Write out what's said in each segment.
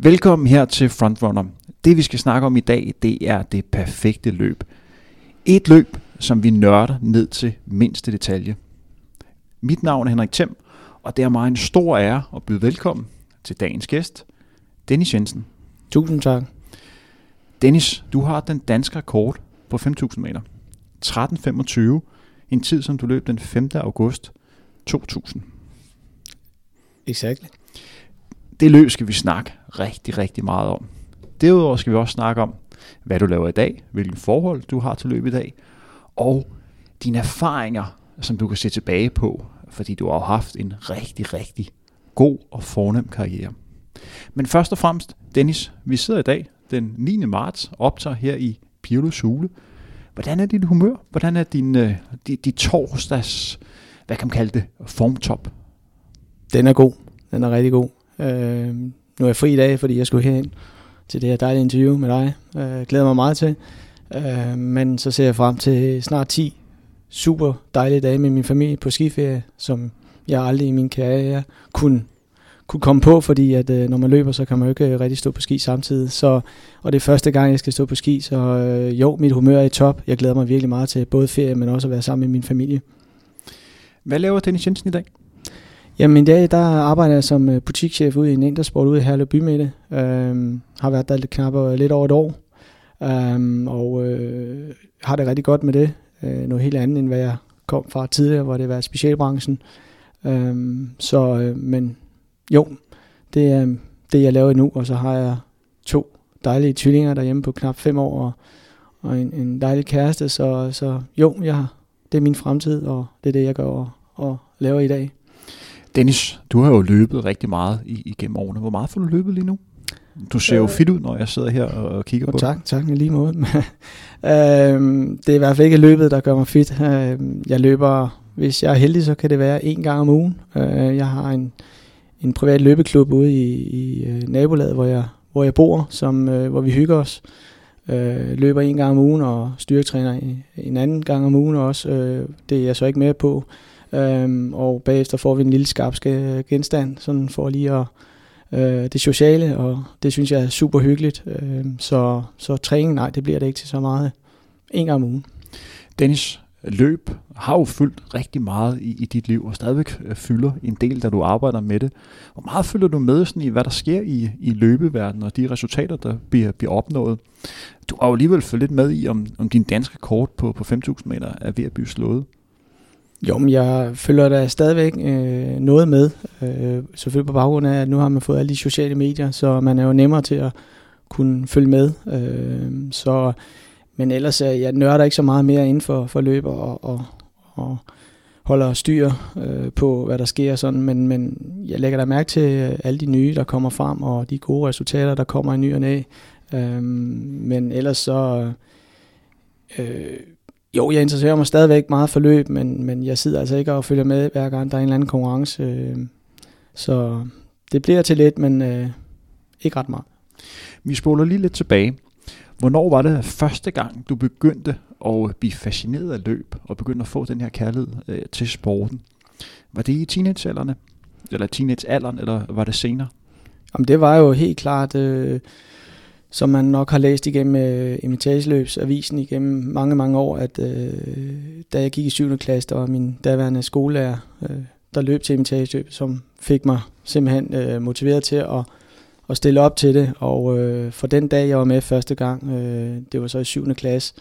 Velkommen her til Frontrunner. Det vi skal snakke om i dag, det er det perfekte løb. Et løb, som vi nørder ned til mindste detalje. Mit navn er Henrik Thiem, og det er mig en stor ære at byde velkommen til dagens gæst, Dennis Jensen. Tusind tak. Dennis, du har den danske rekord på 5.000 meter. 13.25, en tid som du løb den 5. august 2000. Exakt. Det løb skal vi snakke rigtig, rigtig meget om. Derudover skal vi også snakke om, hvad du laver i dag, hvilken forhold du har til løb i dag, og dine erfaringer, som du kan se tilbage på, fordi du har haft en rigtig, rigtig god og fornem karriere. Men først og fremmest, Dennis, vi sidder i dag den 9. marts, optager her i Pirlos Hule. Hvordan er dit humør? Hvordan er din, øh, uh, dit, dit torsdags, hvad kan man kalde det, formtop? Den er god. Den er rigtig god. Øh, nu er jeg fri i dag, fordi jeg skulle herind til det her dejlige interview med dig. Øh, glæder mig meget til. Øh, men så ser jeg frem til snart 10 super dejlige dage med min familie på skiferie, som jeg aldrig i min karriere kunne, kunne komme på, fordi at øh, når man løber, så kan man jo ikke øh, rigtig stå på ski samtidig. Så, og det er første gang, jeg skal stå på ski, så øh, jo, mit humør er i top. Jeg glæder mig virkelig meget til både ferie, men også at være sammen med min familie. Hvad laver Dennis Jensen i dag? Jamen i dag, der arbejder jeg som øh, butikschef ude i en Intersport ude i Herlev Bymidte. Øhm, har været der lidt knap lidt over et år. Øhm, og øh, har det rigtig godt med det. Øh, noget helt andet, end hvad jeg kom fra tidligere, hvor det var specialbranchen. Øhm, så, øh, men jo, det er det, jeg laver nu. Og så har jeg to dejlige tvillinger derhjemme på knap fem år, og, og en, en dejlig kæreste. Så, så jo, jeg, det er min fremtid, og det er det, jeg gør og, og laver i dag. Dennis, du har jo løbet rigtig meget igennem årene. Hvor meget får du løbet lige nu? Du ser jo øh, fit ud, når jeg sidder her og kigger på tak, Tak, i lige måde. øhm, det er i hvert fald ikke løbet, der gør mig fit. Øhm, jeg løber, hvis jeg er heldig, så kan det være en gang om ugen. Øh, jeg har en, en privat løbeklub ude i, i øh, nabolaget, hvor jeg, hvor jeg bor, som, øh, hvor vi hygger os. Øh, løber en gang om ugen og styrketræner en anden gang om ugen også. Øh, det er jeg så ikke med på. Øhm, og bagefter får vi en lille skarp øh, genstand, sådan for lige at øh, det sociale, og det synes jeg er super hyggeligt. Øh, så, så træning, nej, det bliver det ikke til så meget. En gang om ugen. Dennis, løb har jo fyldt rigtig meget i, i dit liv, og stadigvæk øh, fylder en del, da du arbejder med det. Hvor meget følger du med sådan, i, hvad der sker i, i løbeverdenen, og de resultater, der bliver, bliver opnået? Du har jo alligevel følt lidt med i, om, om din danske kort på, på 5.000 meter er ved at blive slået. Jo, men jeg følger da stadigvæk øh, noget med. Øh, selvfølgelig på baggrund af, at nu har man fået alle de sociale medier, så man er jo nemmere til at kunne følge med. Øh, så, men ellers jeg nørder ikke så meget mere inden for, for løber og, og, og holder styr øh, på, hvad der sker. Sådan. Men, men jeg lægger da mærke til øh, alle de nye, der kommer frem, og de gode resultater, der kommer i ny og næ. Øh, men ellers så... Øh, jo, jeg interesserer mig stadigvæk meget for løb, men, men jeg sidder altså ikke og følger med, hver gang der er en eller anden konkurrence. Øh, så det bliver til lidt, men øh, ikke ret meget. Vi spoler lige lidt tilbage. Hvornår var det første gang, du begyndte at blive fascineret af løb, og begyndte at få den her kærlighed øh, til sporten? Var det i teenagealderne, eller teenagealderen, eller var det senere? Jamen, det var jo helt klart... Øh, som man nok har læst igennem øh, Imitageløbsavisen igennem mange, mange år, at øh, da jeg gik i 7. klasse, der var min daværende skolelærer, øh, der løb til imitageløb, som fik mig simpelthen øh, motiveret til at, at stille op til det. Og øh, for den dag, jeg var med første gang, øh, det var så i 7. klasse,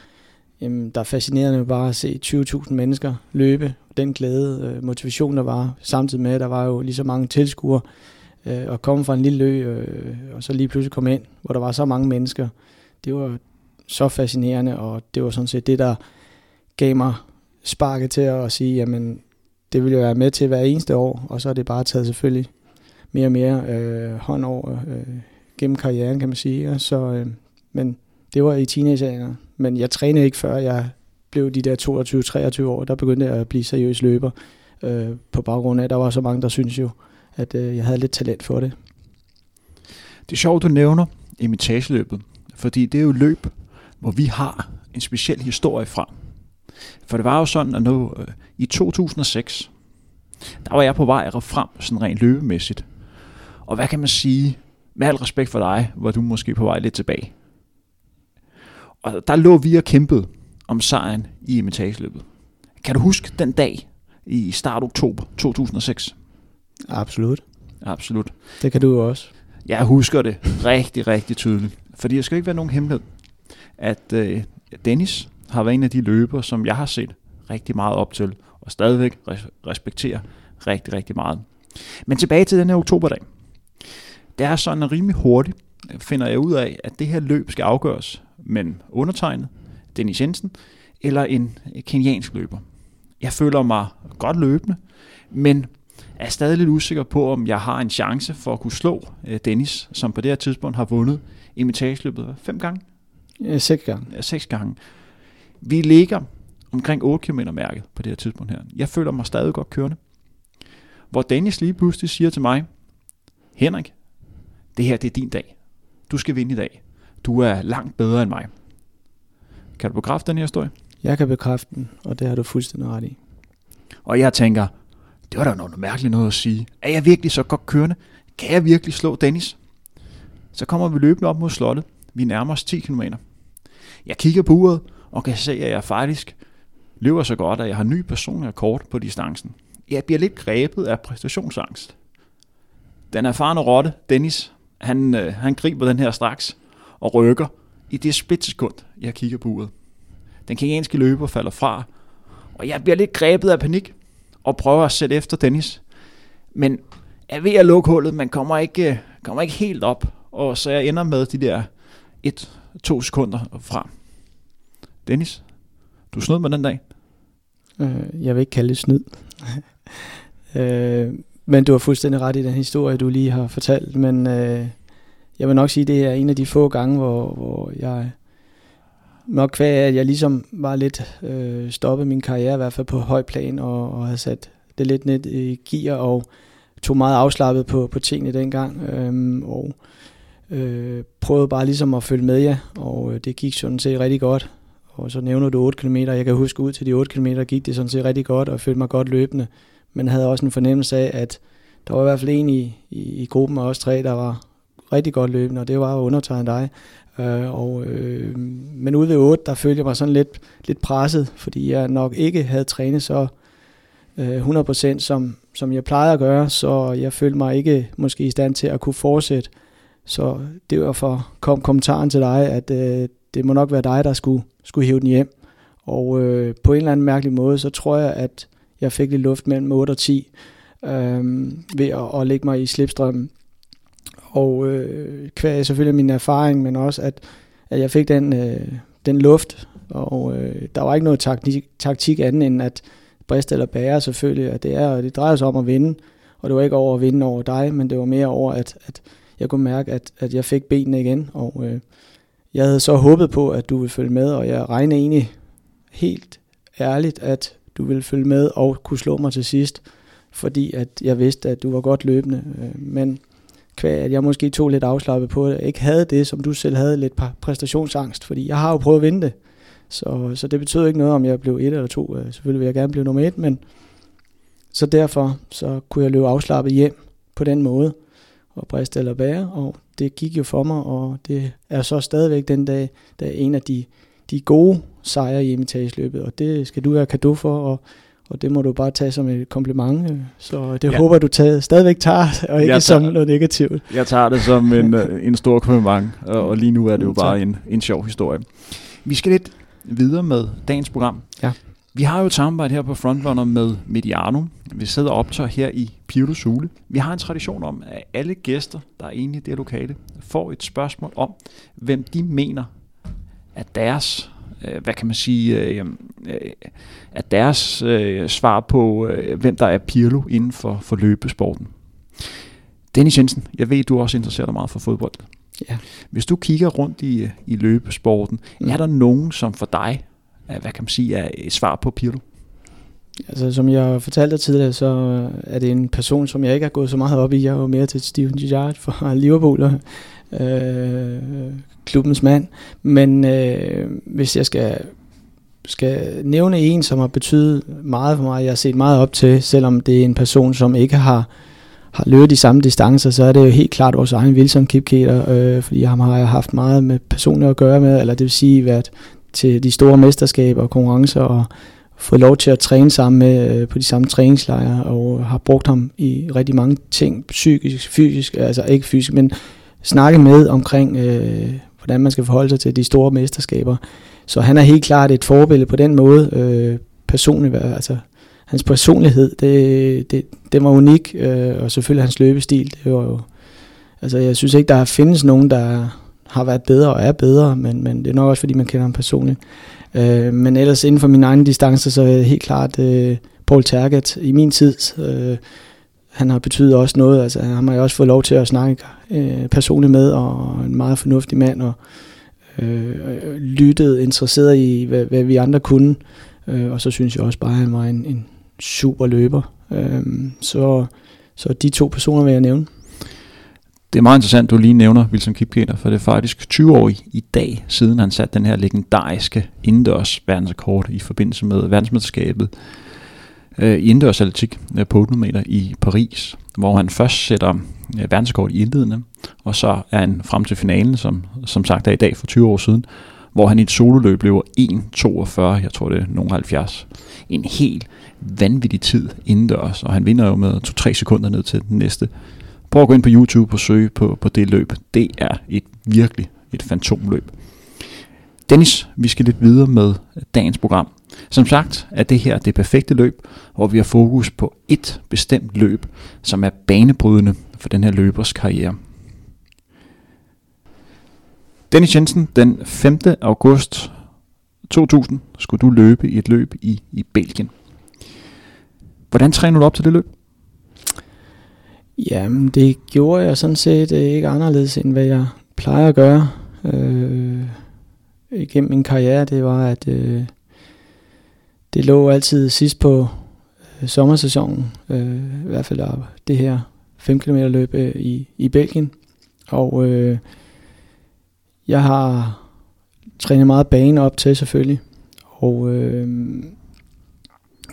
jamen, der fascinerede mig bare at se 20.000 mennesker løbe. Den glæde, øh, motivation, der var, samtidig med, at der var jo lige så mange tilskuere, øh, at komme fra en lille ø, øh, og så lige pludselig komme ind, hvor der var så mange mennesker. Det var så fascinerende, og det var sådan set det, der gav mig sparket til at sige, jamen, det vil jeg være med til hver eneste år, og så er det bare taget selvfølgelig mere og mere øh, hånd over øh, gennem karrieren, kan man sige. Og så, øh, men det var i teenageårene, men jeg trænede ikke før jeg blev de der 22-23 år, der begyndte jeg at blive seriøs løber øh, på baggrund af, at der var så mange, der synes jo, at øh, jeg havde lidt talent for det. Det er sjovt, du nævner imitageløbet, fordi det er jo løb, hvor vi har en speciel historie fra. For det var jo sådan, at nu, øh, i 2006, der var jeg på vej frem sådan rent løbemæssigt. Og hvad kan man sige, med al respekt for dig, var du måske på vej lidt tilbage. Og der lå vi og kæmpede om sejren i imitageløbet. Kan du huske den dag i start oktober 2006? Absolut. Absolut. Det kan du også. Jeg husker det rigtig, rigtig tydeligt. Fordi det skal ikke være nogen hemmelighed, at øh, Dennis har været en af de løbere, som jeg har set rigtig meget op til, og stadigvæk respekterer rigtig, rigtig meget. Men tilbage til den her oktoberdag. Det er sådan rimelig hurtigt, finder jeg ud af, at det her løb skal afgøres mellem undertegnet, Dennis Jensen, eller en keniansk løber. Jeg føler mig godt løbende, men er stadig lidt usikker på, om jeg har en chance for at kunne slå øh, Dennis, som på det her tidspunkt har vundet imitageløbet fem gange? Ja, seks gange. Ja, seks gange. Vi ligger omkring 8 km mærket på det her tidspunkt her. Jeg føler mig stadig godt kørende. Hvor Dennis lige pludselig siger til mig, Henrik, det her det er din dag. Du skal vinde i dag. Du er langt bedre end mig. Kan du bekræfte den her historie? Jeg kan bekræfte den, og det har du fuldstændig ret i. Og jeg tænker, det var da noget mærkeligt noget at sige. Er jeg virkelig så godt kørende? Kan jeg virkelig slå Dennis? Så kommer vi løbende op mod slottet. Vi nærmer os 10 km. Jeg kigger på uret og kan se, at jeg faktisk løber så godt, at jeg har ny personlig rekord på distancen. Jeg bliver lidt grebet af præstationsangst. Den erfarne rotte, Dennis, han, øh, han griber den her straks og rykker i det splitsekund, jeg kigger på uret. Den kenyanske løber falder fra, og jeg bliver lidt grebet af panik og prøver at sætte efter Dennis. Men er ved at lukke hullet, man kommer ikke, kommer ikke helt op, og så jeg ender med de der 1-2 sekunder fra. Dennis, du snød med den dag. Øh, jeg vil ikke kalde det snyd. øh, men du har fuldstændig ret i den historie, du lige har fortalt. Men øh, jeg vil nok sige, at det er en af de få gange, hvor, hvor jeg nok kvæg at jeg ligesom var lidt øh, stoppet min karriere, i hvert fald på høj plan, og, og havde sat det lidt ned i gear, og tog meget afslappet på, på tingene dengang, øhm, og øh, prøvede bare ligesom at følge med jer, og øh, det gik sådan set rigtig godt. Og så nævner du 8 km, jeg kan huske ud til de 8 km, gik det sådan set rigtig godt, og følte mig godt løbende, men havde også en fornemmelse af, at der var i hvert fald en i, i, i gruppen af os tre, der var rigtig godt løbende, og det var undertegnet dig. Øh, og, øh, men ude ved 8, der følte jeg mig sådan lidt, lidt presset, fordi jeg nok ikke havde trænet så øh, 100% som, som jeg plejede at gøre, så jeg følte mig ikke måske i stand til at kunne fortsætte. Så det var for kom kommentaren til dig, at øh, det må nok være dig, der skulle, skulle hive den hjem. Og øh, på en eller anden mærkelig måde, så tror jeg, at jeg fik lidt luft mellem 8 og 10 øh, ved at, at lægge mig i slipstrømmen. Og øh, kvæg selvfølgelig min erfaring, men også at, at jeg fik den, øh, den luft, og øh, der var ikke noget taktik, taktik anden end at briste eller bære selvfølgelig, at det er, og det drejer sig om at vinde, og det var ikke over at vinde over dig, men det var mere over, at, at jeg kunne mærke, at, at jeg fik benene igen, og øh, jeg havde så håbet på, at du ville følge med, og jeg regnede egentlig helt ærligt, at du ville følge med og kunne slå mig til sidst, fordi at jeg vidste, at du var godt løbende, øh, men kvæg, at jeg måske tog lidt afslappet på det, ikke havde det, som du selv havde, lidt præstationsangst, fordi jeg har jo prøvet at vinde det. Så, så det betød ikke noget, om jeg blev et eller to. Øh, selvfølgelig vil jeg gerne blive nummer et, men så derfor så kunne jeg løbe afslappet hjem på den måde, og briste eller bære, og det gik jo for mig, og det er så stadigvæk den dag, der er en af de, de gode sejre i imitageløbet, og det skal du være kado for, og og det må du bare tage som et kompliment. Øh. Så det ja. håber du tager, stadigvæk tager, og ikke tager, som noget negativt. Jeg tager det som en, øh, en stor kompliment, og, og lige nu er det jo bare en, en sjov historie. Vi skal lidt videre med dagens program. Ja. Vi har jo et samarbejde her på Frontrunner med Mediano. Vi sidder og optager her i Pirlo Sule. Vi har en tradition om, at alle gæster, der er inde i det lokale, får et spørgsmål om, hvem de mener, at deres øh, hvad kan man sige, øh, øh, at deres øh, svar på, øh, hvem der er Pirlo inden for, for løbesporten. Dennis Jensen, jeg ved, du også interesserer dig meget for fodbold. Ja. Hvis du kigger rundt i, i løbesporten, mm. er der nogen, som for dig, er, hvad kan man sige, er et svar på Pirlo? Altså, som jeg fortalte dig tidligere, så er det en person, som jeg ikke har gået så meget op i. Jeg er jo mere til Steven Gerrard fra Liverpool, og, øh, klubbens mand. Men øh, hvis jeg skal, skal nævne en, som har betydet meget for mig, jeg har set meget op til, selvom det er en person, som ikke har har løbet de samme distancer, så er det jo helt klart vores egen Wilson Kipketer, øh, fordi ham har jeg haft meget med personligt at gøre med, eller det vil sige været til de store mesterskaber og konkurrencer, og fået lov til at træne sammen med øh, på de samme træningslejre, og har brugt ham i rigtig mange ting, psykisk, fysisk, altså ikke fysisk, men snakke med omkring, øh, hvordan man skal forholde sig til de store mesterskaber. Så han er helt klart et forbillede på den måde, øh, personligt, altså hans personlighed, det, det, det var unik, øh, og selvfølgelig hans løbestil, det var jo, altså jeg synes ikke, der findes nogen, der har været bedre og er bedre, men, men det er nok også, fordi man kender ham personligt. Øh, men ellers inden for min egen distance, så er det helt klart øh, Paul Tergat i min tid. Øh, han har betydet også noget, altså han har jeg også fået lov til at snakke øh, personligt med, og en meget fornuftig mand, og øh, lyttet, interesseret i, hvad, hvad vi andre kunne. Øh, og så synes jeg også bare, at han var en, en super løber. Øh, så, så de to personer vil jeg nævne. Det er meget interessant, du lige nævner Wilson Kipketer, for det er faktisk 20 år i, i dag, siden han satte den her legendariske indendørs verdensrekord i forbindelse med verdensmesterskabet øh, i indendørs atletik øh, på 800 meter i Paris, hvor han først sætter øh, verdenskort i indledende, og så er han frem til finalen, som, som sagt er i dag for 20 år siden, hvor han i et sololøb løber 1.42, jeg tror det er nogen 70. En helt vanvittig tid indendørs, og han vinder jo med 2-3 sekunder ned til den næste. Prøv at gå ind på YouTube og søge på, på det løb. Det er et virkelig et fantomløb. Dennis, vi skal lidt videre med dagens program. Som sagt er det her det perfekte løb, hvor vi har fokus på et bestemt løb, som er banebrydende for den her løbers karriere. Dennis Jensen, den 5. august 2000 skulle du løbe i et løb i, i Belgien. Hvordan træner du op til det løb? Jamen, det gjorde jeg sådan set øh, ikke anderledes, end hvad jeg plejer at gøre. Øh, igennem min karriere, det var, at øh, det lå altid sidst på øh, sommersæsonen, øh, i hvert fald det her 5 km løb øh, i, i Belgien. Og øh, jeg har trænet meget bane op til selvfølgelig, og øh,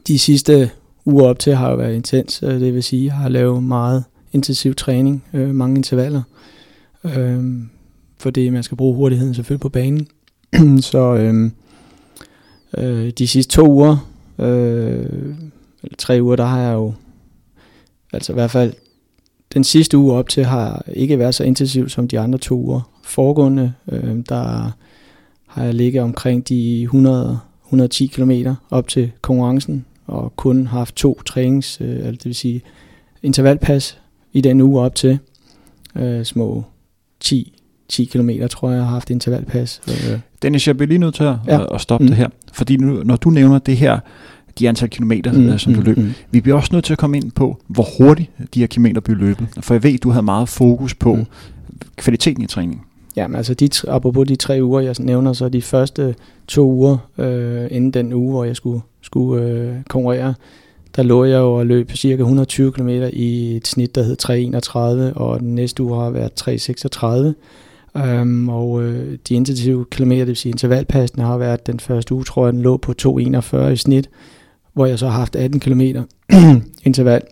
de sidste uger op til har jo været intens, øh, det vil sige, at jeg har lavet meget intensiv træning, øh, mange intervaller, øh, fordi man skal bruge hurtigheden selvfølgelig på banen. så øh, øh, de sidste to uger, øh, eller tre uger, der har jeg jo, altså i hvert fald den sidste uge op til, har ikke været så intensiv som de andre to uger. Foregående, øh, der har jeg ligget omkring de 100-110 km op til konkurrencen, og kun haft to trænings, øh, altså det vil sige intervalpas i den uge op til. Øh, små 10, 10 km, tror jeg, har haft intervalpas. Øh. Dennis, jeg bliver lige nødt til at, ja. at stoppe mm. det her. Fordi nu, når du nævner det her, de antal kilometer, mm, øh, som du mm, løb, mm. vi bliver også nødt til at komme ind på, hvor hurtigt de her kilometer bliver løbet. For jeg ved, du havde meget fokus på mm. kvaliteten i træningen. Ja, men altså de, apropos de tre uger, jeg nævner, så de første to uger, øh, inden den uge, hvor jeg skulle, skulle øh, konkurrere, der lå jeg jo og løb cirka 120 km i et snit, der hed 3.31, og den næste uge har været 3.36. Øhm, og øh, de intensive kilometer, det vil sige intervalpassene, har været den første uge, tror jeg, den lå på 2.41 i snit, hvor jeg så har haft 18 km interval.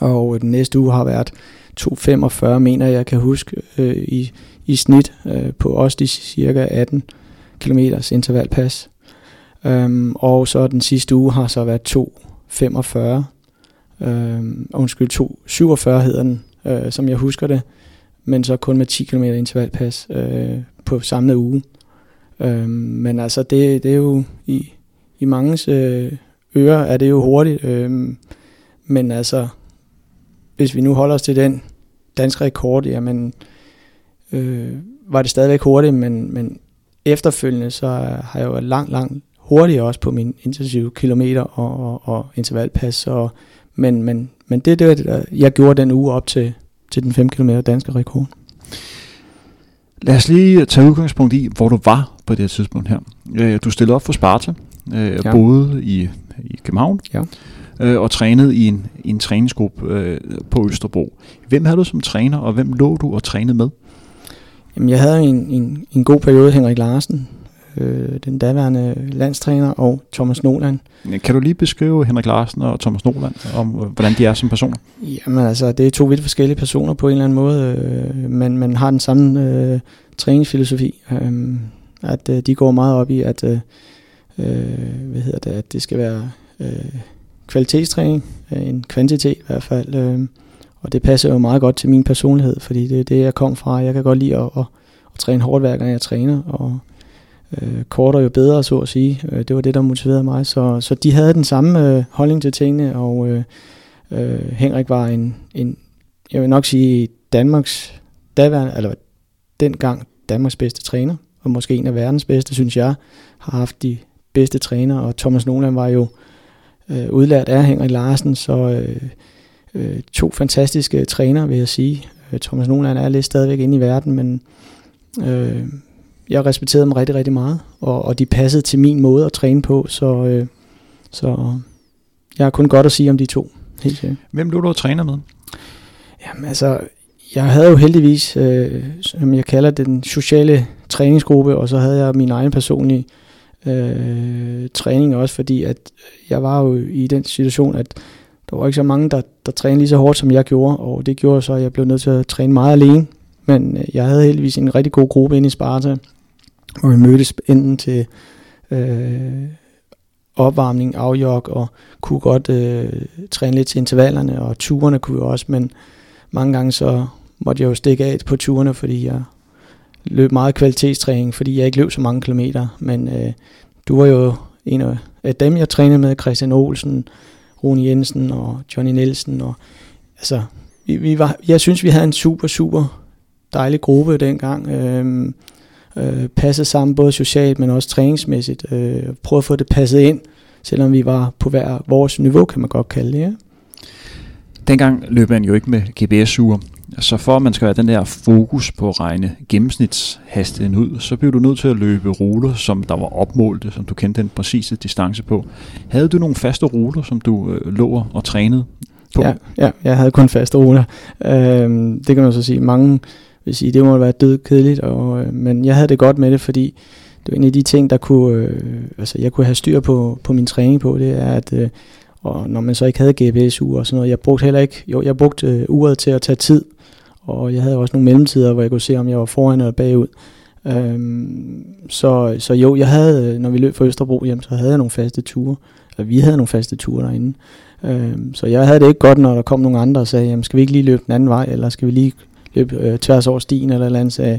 Og øh, den næste uge har været 2.45, mener jeg kan huske, øh, i, i snit øh, på også de cirka 18 km intervalpas. Øhm, og så den sidste uge har så været 2 45. Øh, undskyld, 2,47 hedder den, øh, som jeg husker det, men så kun med 10 km intervalpas øh, på samme uge. Øh, men altså, det, det er jo i, i mange øh, ører er det jo hurtigt, øh, men altså, hvis vi nu holder os til den danske rekord, jamen, øh, var det stadigvæk hurtigt, men, men efterfølgende, så har jeg jo langt, langt hurtigere også på min intensive kilometer og, og, og intervalpas. Og, men, men, men det er det, jeg gjorde den uge op til, til den 5 km danske rekord. Lad os lige tage udgangspunkt i, hvor du var på det her tidspunkt her. Øh, du stillede op for Sparta, øh, ja. boede i, i København, ja. øh, og trænede i en, i en træningsgruppe øh, på Østerbro. Hvem havde du som træner, og hvem lå du og trænede med? Jamen, jeg havde en, en, en god periode, Henrik Larsen, øh, den daværende landstræner, og Thomas Noland. Kan du lige beskrive Henrik Larsen og Thomas Noland, om hvordan de er som personer? Jamen altså, det er to vidt forskellige personer på en eller anden måde, øh, men man har den samme øh, træningsfilosofi, øh, at øh, de går meget op i, at, øh, hvad hedder det, at det skal være øh, kvalitetstræning, øh, en kvantitet i hvert fald, øh, og det passer jo meget godt til min personlighed, fordi det er det, jeg kom fra. Jeg kan godt lide at, at, at træne hårdt hver gang jeg træner, og øh, kortere jo bedre, så at sige. Øh, det var det, der motiverede mig. Så, så de havde den samme øh, holdning til tingene, og øh, øh, Henrik var en, en, jeg vil nok sige, Danmarks daværende, eller dengang Danmarks bedste træner, og måske en af verdens bedste, synes jeg, har haft de bedste træner, og Thomas Nolan var jo øh, udlært af Henrik Larsen, så øh, øh, to fantastiske træner, vil jeg sige. Øh, Thomas Nolan er lidt stadigvæk inde i verden, men øh, jeg respekterede dem rigtig, rigtig meget, og, og de passede til min måde at træne på, så, øh, så jeg har kun godt at sige om de to. Helt sikkert. Hvem blev du træner med? Jamen altså, jeg havde jo heldigvis, øh, som jeg kalder det, den sociale træningsgruppe, og så havde jeg min egen personlige øh, træning også, fordi at jeg var jo i den situation, at der var ikke så mange, der, der trænede lige så hårdt, som jeg gjorde, og det gjorde så, at jeg blev nødt til at træne meget alene. Men øh, jeg havde heldigvis en rigtig god gruppe inde i Sparta, hvor vi mødtes enten til øh, opvarmning, afjog, og kunne godt øh, træne lidt til intervallerne, og turene kunne vi også, men mange gange så måtte jeg jo stikke af på turene, fordi jeg løb meget kvalitetstræning, fordi jeg ikke løb så mange kilometer, men øh, du var jo en af dem, jeg trænede med, Christian Olsen, Rune Jensen og Johnny Nielsen, og altså, vi, vi var, jeg synes, vi havde en super, super dejlig gruppe dengang, øh, øh, passet sammen både socialt, men også træningsmæssigt, øh, prøve at få det passet ind, selvom vi var på hver vores niveau, kan man godt kalde det, ja. Dengang løb man jo ikke med GPS-ure, så for at man skal have den der fokus på at regne gennemsnitshastigheden ud, så blev du nødt til at løbe ruter, som der var opmålte, som du kendte den præcise distance på. Havde du nogle faste ruter, som du øh, lå og trænede på? Ja, ja, jeg havde kun faste ruter. Øhm, det kan man så sige. Mange vil sige, det må være død kedeligt, og, øh, men jeg havde det godt med det, fordi det var en af de ting, der kunne, øh, altså jeg kunne have styr på, på min træning på, det er, at øh, og når man så ikke havde gps og sådan noget, jeg brugte heller ikke, jo, jeg brugte øh, uret til at tage tid, og jeg havde også nogle mellemtider, hvor jeg kunne se, om jeg var foran eller bagud. Øhm, så, så jo, jeg havde, øh, når vi løb fra Østerbro hjem, så havde jeg nogle faste ture, og vi havde nogle faste ture derinde. Øhm, så jeg havde det ikke godt, når der kom nogle andre og sagde, jamen skal vi ikke lige løbe den anden vej, eller skal vi lige løbe øh, tværs over stien eller eller andet. Så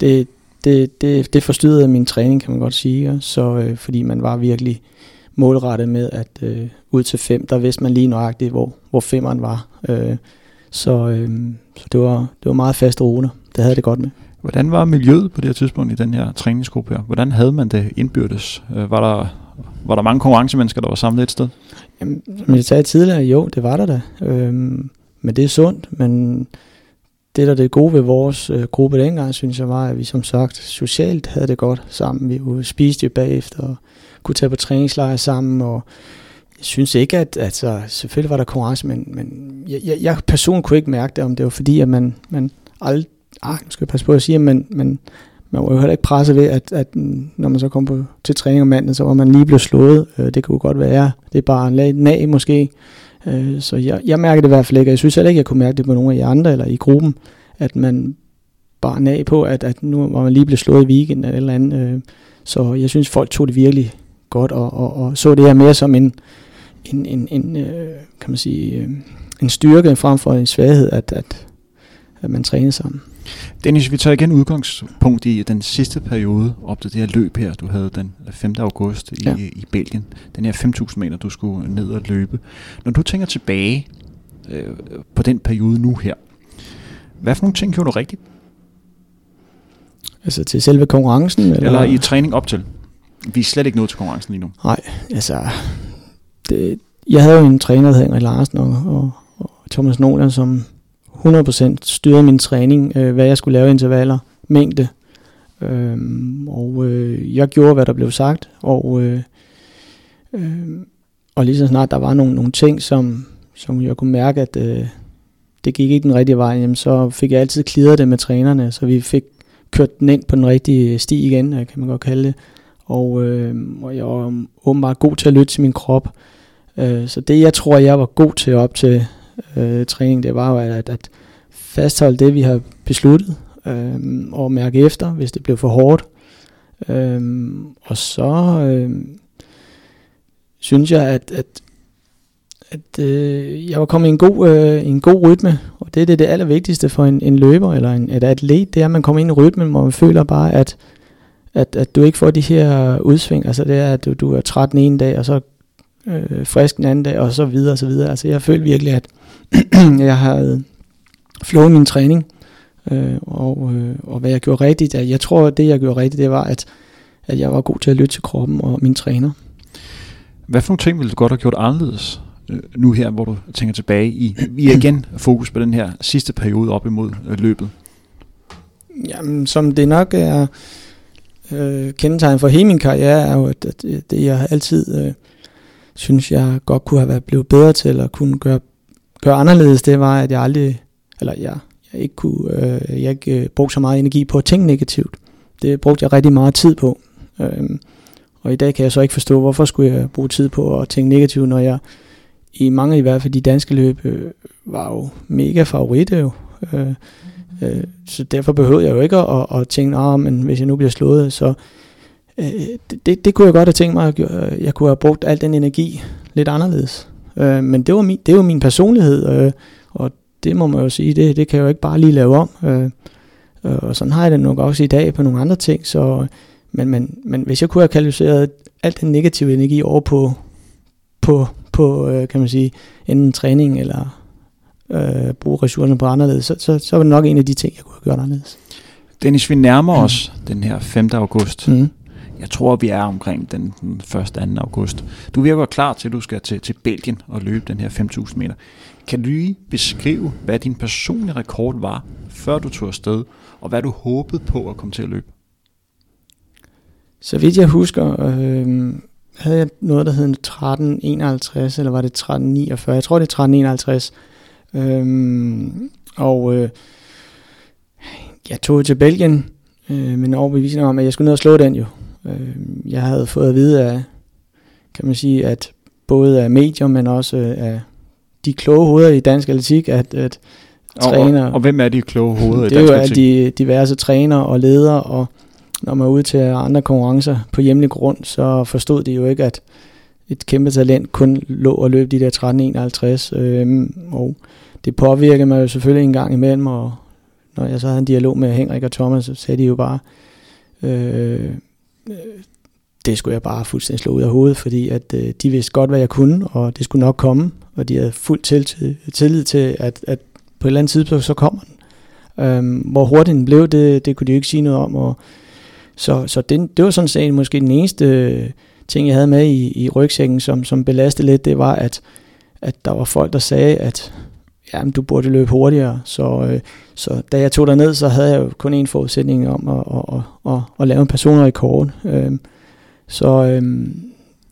det, det, det, det forstyrrede min træning, kan man godt sige. Ja. Så, øh, fordi man var virkelig målrettet med, at øh, ud til fem, der vidste man lige nøjagtigt, hvor, hvor femmeren var. Øh, så øh, så det, var, det var meget faste ruter. Det havde det godt med. Hvordan var miljøet på det her tidspunkt i den her træningsgruppe her? Hvordan havde man det indbyrdes? Øh, var der, var der mange konkurrencemennesker, der var samlet et sted? Jamen, som jeg sagde tidligere, jo, det var der da. Øhm, men det er sundt, men det, der det gode ved vores øh, gruppe dengang, synes jeg var, at vi som sagt socialt havde det godt sammen. Vi spiste jo bagefter og kunne tage på træningslejre sammen, og jeg synes ikke, at altså, selvfølgelig var der konkurrence, men, men jeg, jeg, jeg personligt kunne ikke mærke det, om det var fordi, at man, man aldrig, ah, nu skal jeg passe på at sige, men, men man var jo heller ikke presset ved, at, at når man så kom på, til træning om mandagen, så var man lige blevet slået. Øh, det kunne godt være, det er bare en nag måske. Øh, så jeg, jeg mærker det i hvert fald ikke, og jeg synes heller ikke, jeg kunne mærke det på nogen af de andre, eller i gruppen, at man bare nag på, at, at nu var man lige blevet slået i weekenden eller, eller andet. Øh, så jeg synes, folk tog det virkelig godt, og, og, og så det her mere som en, en, en, en øh, kan man sige, øh, en styrke frem for en svaghed, at, at, at man træner sammen. Dennis, vi tager igen udgangspunkt i den sidste periode op til det her løb her, du havde den 5. august i, ja. i Belgien. Den her 5.000 meter, du skulle ned og løbe. Når du tænker tilbage øh, på den periode nu her, hvad for nogle ting gjorde du rigtigt? Altså til selve konkurrencen? Eller, eller i træning op til? Vi er slet ikke nået til konkurrencen lige nu. Nej, altså... Det, jeg havde jo en træner, der hedder Henrik Larsen og, og, og Thomas Nolan, som 100% styret min træning, øh, hvad jeg skulle lave intervaller, mængde. Øhm, og øh, jeg gjorde, hvad der blev sagt, og, øh, øh, og lige så snart der var nogle, nogle ting, som, som jeg kunne mærke, at øh, det gik ikke den rigtige vej, jamen, så fik jeg altid klidret det med trænerne, så vi fik kørt den ind på den rigtige sti igen, øh, kan man godt kalde det. og, øh, og jeg var åbenbart god til at lytte til min krop. Øh, så det, jeg tror, jeg var god til op til øh, træning, det var jo at, at fastholde det, vi har besluttet, øh, og mærke efter, hvis det blev for hårdt. Øh, og så øh, synes jeg, at, at, at øh, jeg var kommet i en god, øh, en god rytme, og det er det, det allervigtigste for en, en løber eller en, et atlet, det er, at man kommer ind i rytmen, hvor man føler bare, at, at, at du ikke får de her udsving. Altså det er, at du, du er træt den ene dag, og så øh, frisk den anden dag, og så videre og så videre. Altså jeg følte virkelig, at jeg havde flået min træning, øh, og, øh, og hvad jeg gjorde rigtigt. Jeg tror, at det jeg gjorde rigtigt, det var, at, at jeg var god til at lytte til kroppen og min træner. Hvad for nogle ting ville du godt have gjort anderledes øh, nu her, hvor du tænker tilbage i, er igen fokus på den her sidste periode op imod øh, løbet? Jamen, som det nok er øh, kendetegn for hele min karriere, er jo, at, at det jeg altid øh, synes, jeg godt kunne have været blevet bedre til, at kunne gøre, gøre anderledes, det var, at jeg aldrig, eller jeg, jeg ikke kunne, øh, jeg ikke øh, brugte så meget energi på at tænke negativt. Det brugte jeg rigtig meget tid på. Øh, og i dag kan jeg så ikke forstå, hvorfor skulle jeg bruge tid på at tænke negativt, når jeg i mange i hvert fald de danske løb øh, var jo mega favoritter jo. Øh, øh, så derfor behøvede jeg jo ikke at, at tænke, ah, men hvis jeg nu bliver slået, så øh, det, det kunne jeg godt have tænkt mig, at jeg kunne have brugt al den energi lidt anderledes. Øh, men det var, min, det var min personlighed, øh, og det må man jo sige, det, det kan jeg jo ikke bare lige lave om. Øh, og sådan har jeg det nok også i dag på nogle andre ting, så men, men, men hvis jeg kunne have kvalificeret al den negative energi over på, på, på øh, kan man sige, enten træning eller øh, bruge ressourcerne på anderledes, så, så, så var det nok en af de ting, jeg kunne have gjort anderledes. Dennis, vi nærmer mm. os den her 5. august. Mm. Jeg tror, vi er omkring den, den 1. 2. august. Du virker klar til, at du skal til, til Belgien og løbe den her 5.000 meter. Kan du lige beskrive, hvad din personlige rekord var, før du tog afsted, og hvad du håbede på at komme til at løbe? Så vidt jeg husker, øh, havde jeg noget, der hed 1351, eller var det 1349? Jeg tror, det er 1351. Øh, og øh, jeg tog til Belgien øh, med en overbevisning om, at jeg skulle ned og slå den jo. Øh, jeg havde fået at vide af, kan man sige, at både af medier, men også af de kloge hoveder i dansk atletik, at, at træner... Og, og, og hvem er de kloge hoveder i dansk atletik? Det er jo de diverse træner og ledere og når man er ude til andre konkurrencer på hjemlig grund, så forstod de jo ikke, at et kæmpe talent kun lå og løb de der 13.51. Øhm, og det påvirkede mig jo selvfølgelig en gang imellem, og når jeg så havde en dialog med Henrik og Thomas, så sagde de jo bare, øh, øh, det skulle jeg bare fuldstændig slå ud af hovedet, fordi at øh, de vidste godt, hvad jeg kunne, og det skulle nok komme, og de havde fuld til, til, tillid til, at, at på et eller andet tidspunkt, så kommer den. Øhm, hvor hurtigt den blev, det, det kunne de jo ikke sige noget om, og så, så det, det var sådan set måske den eneste øh, ting, jeg havde med i, i rygsækken, som, som belastede lidt, det var, at, at der var folk, der sagde, at jamen, du burde løbe hurtigere. Så, øh, så da jeg tog ned, så havde jeg jo kun en forudsætning om at, at, at, at, at lave en personrekord. Øh, så, øh,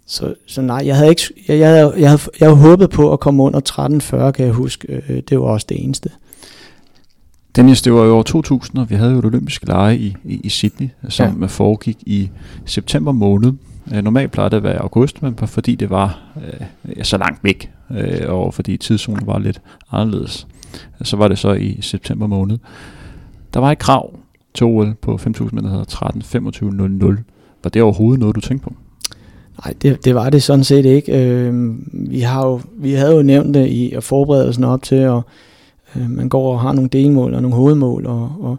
så, så nej, jeg havde ikke, jeg, jeg, havde, jeg, havde, jeg havde håbet på at komme under 13.40, kan jeg huske. Øh, det var også det eneste. Dennis, det var jo år 2000, og vi havde jo det olympiske lege i, i, i Sydney, som ja. foregik i september måned. Øh, normalt plejede det at være i august, men fordi det var øh, så langt væk, øh, og fordi tidszonen var lidt anderledes, så var det så i september måned. Der var et krav til OL på 5.000 meter, der hedder 13.25.00. Var det overhovedet noget, du tænkte på? Nej, det, det var det sådan set ikke. Øh, vi, har jo, vi havde jo nævnt det i at forberede os op til, og Øh, man går og har nogle delmål og nogle hovedmål, og, og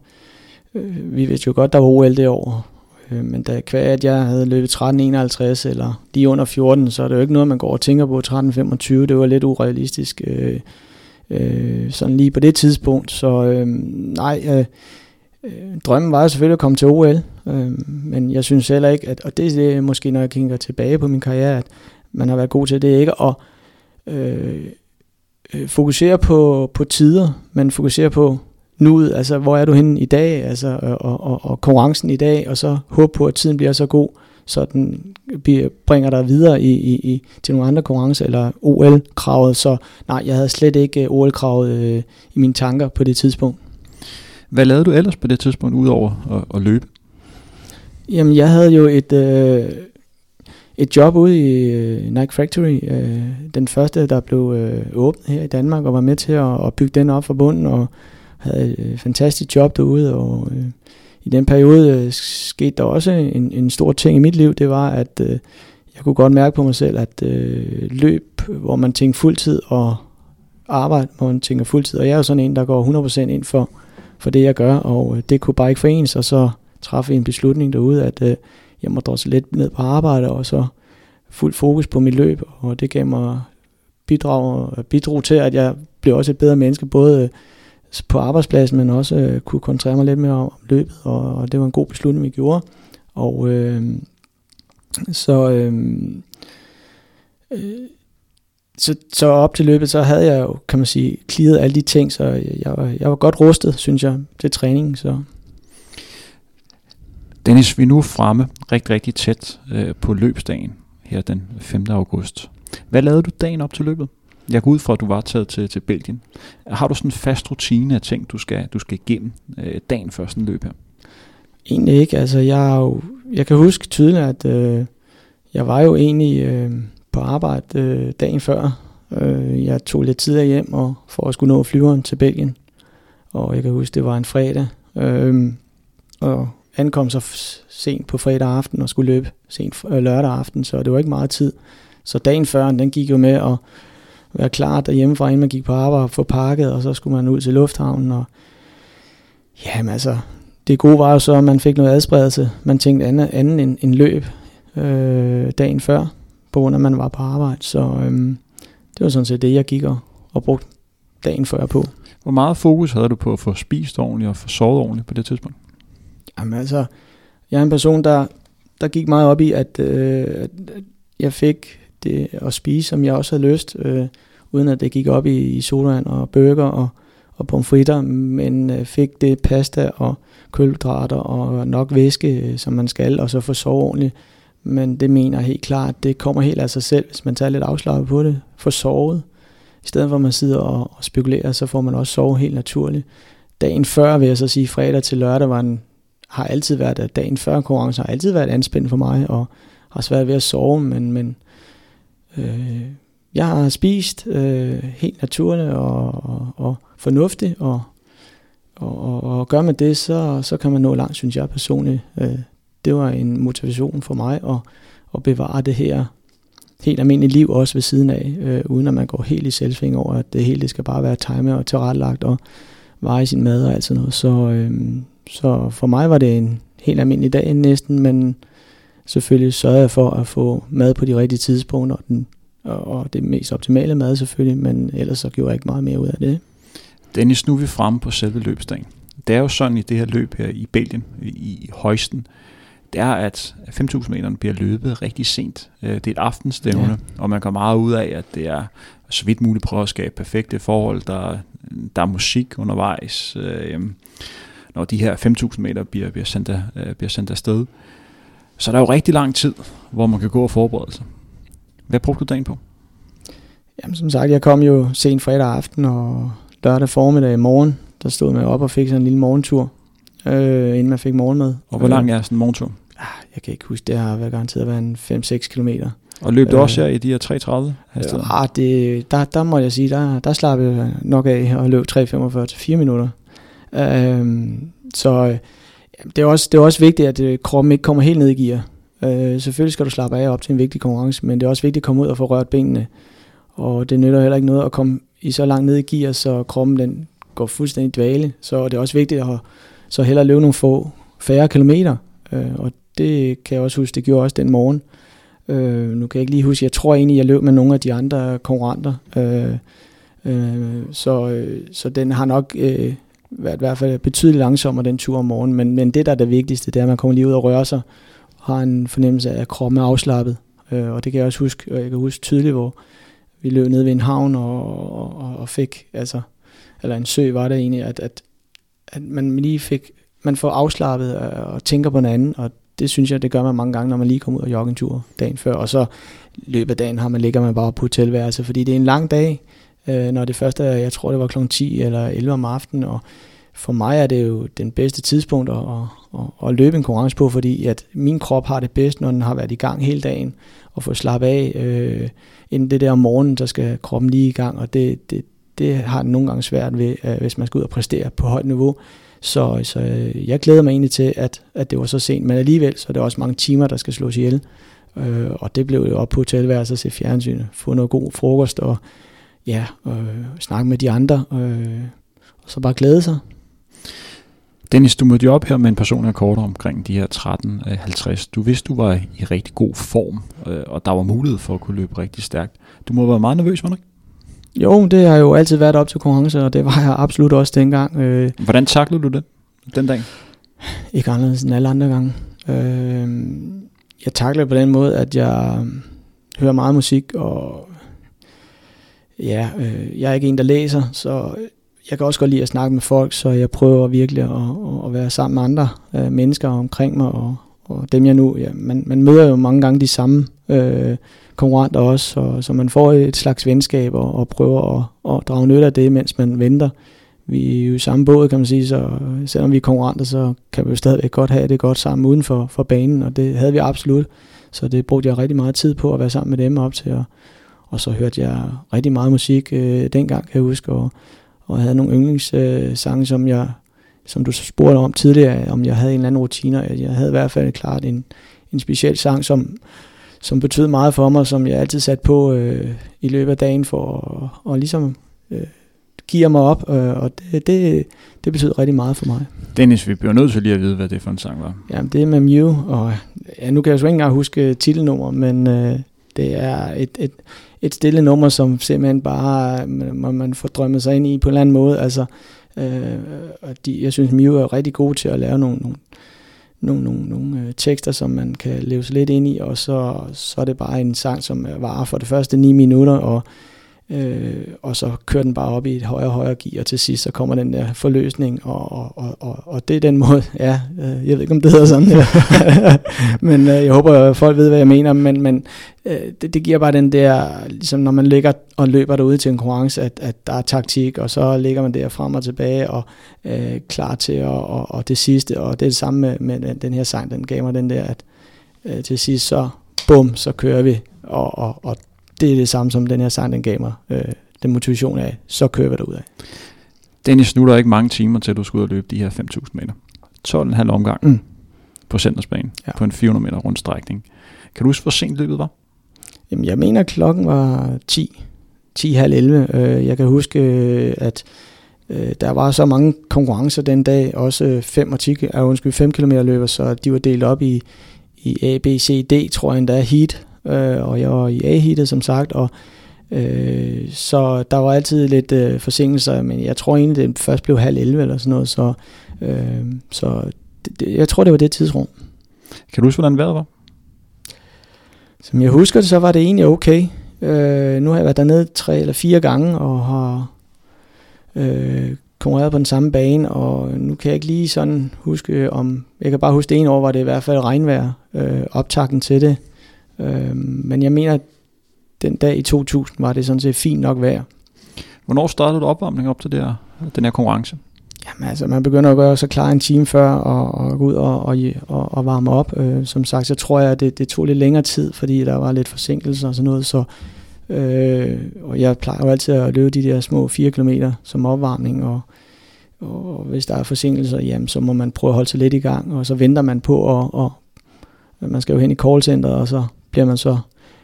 øh, vi vidste jo godt, der var OL det år. Øh, men da kvæg, at jeg havde løbet 13.51 eller lige under 14, så er det jo ikke noget, man går og tænker på 13.25. Det var lidt urealistisk øh, øh, sådan lige på det tidspunkt. Så øh, nej, øh, øh drømmen var selvfølgelig at komme til OL, øh, men jeg synes heller ikke, at, og det er det, måske, når jeg kigger tilbage på min karriere, at man har været god til det ikke at øh, øh, fokusere på, på tider, men fokusere på nuet, altså hvor er du henne i dag, altså, og, og, og konkurrencen i dag, og så håbe på, at tiden bliver så god, så den bringer dig videre i, i, i, til nogle andre konkurrencer, eller OL-kravet, så nej, jeg havde slet ikke øh, OL-kravet øh, i mine tanker på det tidspunkt. Hvad lavede du ellers på det tidspunkt, udover at, at løbe? Jamen, jeg havde jo et, øh, et job ude i øh, Nike Factory. Øh, den første, der blev øh, åbnet her i Danmark, og var med til at, at bygge den op fra bunden, og havde et fantastisk job derude. Og øh, i den periode øh, skete der også en, en stor ting i mit liv. Det var, at øh, jeg kunne godt mærke på mig selv, at øh, løb, hvor man tænker fuldtid, og arbejde, hvor man tænker fuldtid. Og jeg er jo sådan en, der går 100% ind for, for det, jeg gør, og øh, det kunne bare ikke forenes, og så træffe en beslutning derude, at øh, jeg må drosle lidt ned på arbejde, og så fuld fokus på mit løb, og det gav mig bidrag, bidrog til, at jeg blev også et bedre menneske, både på arbejdspladsen, men også øh, kunne koncentrere mig lidt mere om løbet, og, og det var en god beslutning, vi gjorde. Og øh, så, øh, øh, så, så op til løbet, så havde jeg jo, kan man sige, klidet alle de ting, så jeg, var, jeg var godt rustet, synes jeg, til træningen. Så. Dennis, vi er nu fremme rigtig, rigtig tæt øh, på løbsdagen her den 5. august. Hvad lavede du dagen op til løbet? Jeg går ud fra, at du var taget til, til Belgien. Har du sådan en fast rutine af ting, du skal, du skal igennem øh, dagen før sådan løb her? Egentlig ikke. Altså, jeg, jo, jeg kan huske tydeligt, at øh, jeg var jo egentlig øh, på arbejde øh, dagen før. Øh, jeg tog lidt tid hjem og for at skulle nå flyveren til Belgien. Og jeg kan huske, det var en fredag. Øh, og ankom så sent på fredag aften og skulle løbe sent øh, lørdag aften, så det var ikke meget tid. Så dagen før, den gik jo med at være klar derhjemmefra, inden man gik på arbejde og få pakket, og så skulle man ud til lufthavnen. Og jamen altså, det gode var jo så, at man fik noget adspredelse. Man tænkte andet, andet end, end løb øh, dagen før, på grund af, at man var på arbejde. Så øh, det var sådan set det, jeg gik og, og brugte dagen før på. Hvor meget fokus havde du på at få spist ordentligt og få sovet ordentligt på det tidspunkt? Jamen altså, jeg er en person, der, der gik meget op i, at, øh, at jeg fik det at spise, som jeg også havde lyst, øh, uden at det gik op i, i sodavand og burger og, og pomfritter, men øh, fik det pasta og kulhydrater og nok væske, øh, som man skal, og så få sove ordentligt. Men det mener jeg helt klart, det kommer helt af sig selv, hvis man tager lidt afslappet på det. Få sovet. I stedet for at man sidder og, og spekulerer, så får man også sove helt naturligt. Dagen før, vil jeg så sige, fredag til lørdag var en har altid været, at dagen før konkurrence har altid været anspændt for mig, og har svært ved at sove, men, men øh, jeg har spist øh, helt naturligt og, og, og fornuftigt, og, og, og, og gør man det, så, så kan man nå langt, synes jeg personligt. Øh, det var en motivation for mig at, at bevare det her helt almindelige liv også ved siden af, øh, uden at man går helt i selvsving over, at det hele det skal bare være time og tilrettelagt og veje sin mad og alt sådan noget. Så, øh, så for mig var det en helt almindelig dag næsten, men selvfølgelig sørgede jeg for at få mad på de rigtige tidspunkter, og, den, og det mest optimale mad selvfølgelig, men ellers så gjorde jeg ikke meget mere ud af det. Dennis, nu er vi fremme på selve løbsdagen. Det er jo sådan i det her løb her i Belgien, i Højsten, det er, at 5.000 meter bliver løbet rigtig sent. Øh, det er et aftenstævne, ja. og man går meget ud af, at det er så vidt muligt prøve at skabe perfekte forhold. Der, der er musik undervejs. Øh, når de her 5.000 meter bliver, bliver, sendt af, øh, bliver sendt afsted. Så der er jo rigtig lang tid, hvor man kan gå og forberede sig. Hvad brugte du dagen på? Jamen som sagt, jeg kom jo sent fredag aften og lørdag formiddag i morgen. Der stod man op og fik sådan en lille morgentur, øh, inden man fik morgenmad. Og hvor lang er sådan en morgentur? Ah, jeg kan ikke huske, det har været garanteret at være en 5-6 kilometer. Og løb du øh, også her i de her 330 hastigheder? Ah, det, der, der må jeg sige, der, der slap jeg nok af og løb 3.45 til 4 minutter. Øhm, så Jamen, det, er også, det er også vigtigt, at øh, kroppen ikke kommer helt ned i gear. Øh, selvfølgelig skal du slappe af op til en vigtig konkurrence, men det er også vigtigt at komme ud og få rørt benene. Og det nytter heller ikke noget at komme i så langt ned i gear, så kroppen den går fuldstændig dvale. Så det er også vigtigt at så hellere løbe nogle få færre kilometer. Øh, og det kan jeg også huske, det gjorde også den morgen. Øh, nu kan jeg ikke lige huske, jeg tror egentlig, jeg løb med nogle af de andre konkurrenter. Øh, øh, så, øh, så den har nok øh, været i hvert fald betydeligt langsommere den tur om morgenen, men, men det, der er det vigtigste, det er, at man kommer lige ud og rører sig, og har en fornemmelse af, at kroppen er afslappet. Øh, og det kan jeg også huske, og jeg kan huske tydeligt, hvor vi løb ned ved en havn og, og, og fik, altså, eller en sø var det egentlig, at, at, at man lige fik, man får afslappet og tænker på en anden, og det synes jeg, det gør man mange gange, når man lige kommer ud og jogger en tur dagen før, og så løbet af dagen har man, ligger man bare på hotelværelse, fordi det er en lang dag, øh, når det første er, jeg tror det var kl. 10 eller 11 om aftenen, og for mig er det jo den bedste tidspunkt at, at, at løbe en konkurrence på, fordi at min krop har det bedst, når den har været i gang hele dagen, og få slappet af, øh, inden det der om morgenen, så skal kroppen lige i gang, og det, det, det har den nogle gange svært ved, øh, hvis man skal ud og præstere på højt niveau. Så, så øh, jeg glæder mig egentlig til, at, at det var så sent, men alligevel så er det også mange timer, der skal slås ihjel. Øh, og det blev jo op på hotelværelset at se fjernsyn, få noget god frokost og ja, øh, snakke med de andre, øh, og så bare glæde sig. Dennis, du mødte jo op her med en personlig rekord omkring de her 13.50. Du vidste, du var i rigtig god form, øh, og der var mulighed for at kunne løbe rigtig stærkt. Du må være meget nervøs, var du ikke? Jo, det har jo altid været op til konkurrence, og det var jeg absolut også dengang. Øh, Hvordan taklede du det den dag? Ikke anderledes end alle andre gange. Øh, jeg takler på den måde, at jeg hører meget musik, og ja, øh, jeg er ikke en, der læser, så jeg kan også godt lide at snakke med folk, så jeg prøver virkelig at, at være sammen med andre øh, mennesker omkring mig, og, og dem jeg nu, ja, man, man møder jo mange gange de samme øh, konkurrenter også, så, så man får et slags venskab og, og prøver at, at drage nytte af det, mens man venter. Vi er jo i samme båd, kan man sige, så selvom vi er konkurrenter, så kan vi jo stadigvæk godt have det godt sammen uden for, for banen, og det havde vi absolut. Så det brugte jeg rigtig meget tid på at være sammen med dem op til, og, og så hørte jeg rigtig meget musik øh, dengang, kan jeg huske, og, og havde nogle yndlingssange, øh, som jeg som du spurgte om tidligere, om jeg havde en eller anden rutine. Jeg havde i hvert fald klart en, en speciel sang, som, som betød meget for mig, som jeg altid satte på øh, i løbet af dagen for at og ligesom øh, give mig op, øh, og det, det, det betød rigtig meget for mig. Dennis, vi bliver nødt til lige at vide, hvad det for en sang var. Jamen, det er med Mew, og ja, nu kan jeg jo ikke engang huske titelnummer, men øh, det er et, et, et stille nummer, som simpelthen bare øh, man, man får drømmet sig ind i på en eller anden måde. Altså, øh, og de, jeg synes, Mew er rigtig god til at lave nogle, nogle nogle, nogle, nogle øh, tekster, som man kan leve sig lidt ind i, og så, så er det bare en sang, som varer for det første ni minutter, og øh, og så kører den bare op i et højere og højere gear, og til sidst så kommer den der forløsning, og, og, og, og det er den måde, ja, øh, jeg ved ikke om det hedder sådan, ja. men øh, jeg håber at folk ved, hvad jeg mener, men, men øh, det, det giver bare den der, ligesom når man ligger og løber derude til en konkurrence, at, at der er taktik, og så ligger man der frem og tilbage, og øh, klar til at, og, og det sidste, og det er det samme med, med den her sang, den gav mig den der, at øh, til sidst så, bum, så kører vi, og, og, og det er det samme som den her sang, den gav mig. Øh, den motivation af, så kører vi derud af. Dennis, nu er der ikke mange timer til, at du skal ud og løbe de her 5.000 meter. 12,5 omgang mm. på centersbanen ja. på en 400 meter rundstrækning. Kan du huske, hvor sent løbet var? Jamen, jeg mener, klokken var 10. 10 halv 11. Øh, jeg kan huske, øh, at øh, der var så mange konkurrencer den dag, også 5 og 10, uh, undskyld, 5 km løber, så de var delt op i, i A, B, C, D, tror jeg endda, heat, øh, og jeg var i A-heatet som sagt, og øh, så der var altid lidt øh, forsinkelser, men jeg tror egentlig, det først blev halv 11 eller sådan noget, så, øh, så det, det, jeg tror, det var det tidsrum. Kan du huske, hvordan vejret var? Som jeg husker det, så var det egentlig okay. Øh, nu har jeg været dernede tre eller fire gange, og har øh, konkurreret på den samme bane, og nu kan jeg ikke lige sådan huske om, jeg kan bare huske det ene år, var det i hvert fald regnvejr, øh, optakten til det, Øh, men jeg mener, at den dag i 2000 var det sådan set fint nok værd. Hvornår startede du opvarmning op til det her, den her konkurrence? Jamen altså, man begynder at gøre sig klar en time før og, og gå ud og, og, og, og varme op. Øh, som sagt, så tror jeg, at det, det tog lidt længere tid, fordi der var lidt forsinkelser og sådan noget. Så, øh, og jeg plejer jo altid at løbe de der små 4 km som opvarmning, og, og hvis der er forsinkelser, jamen, så må man prøve at holde sig lidt i gang, og så venter man på at, og, man skal jo hen i callcenteret, og så bliver man så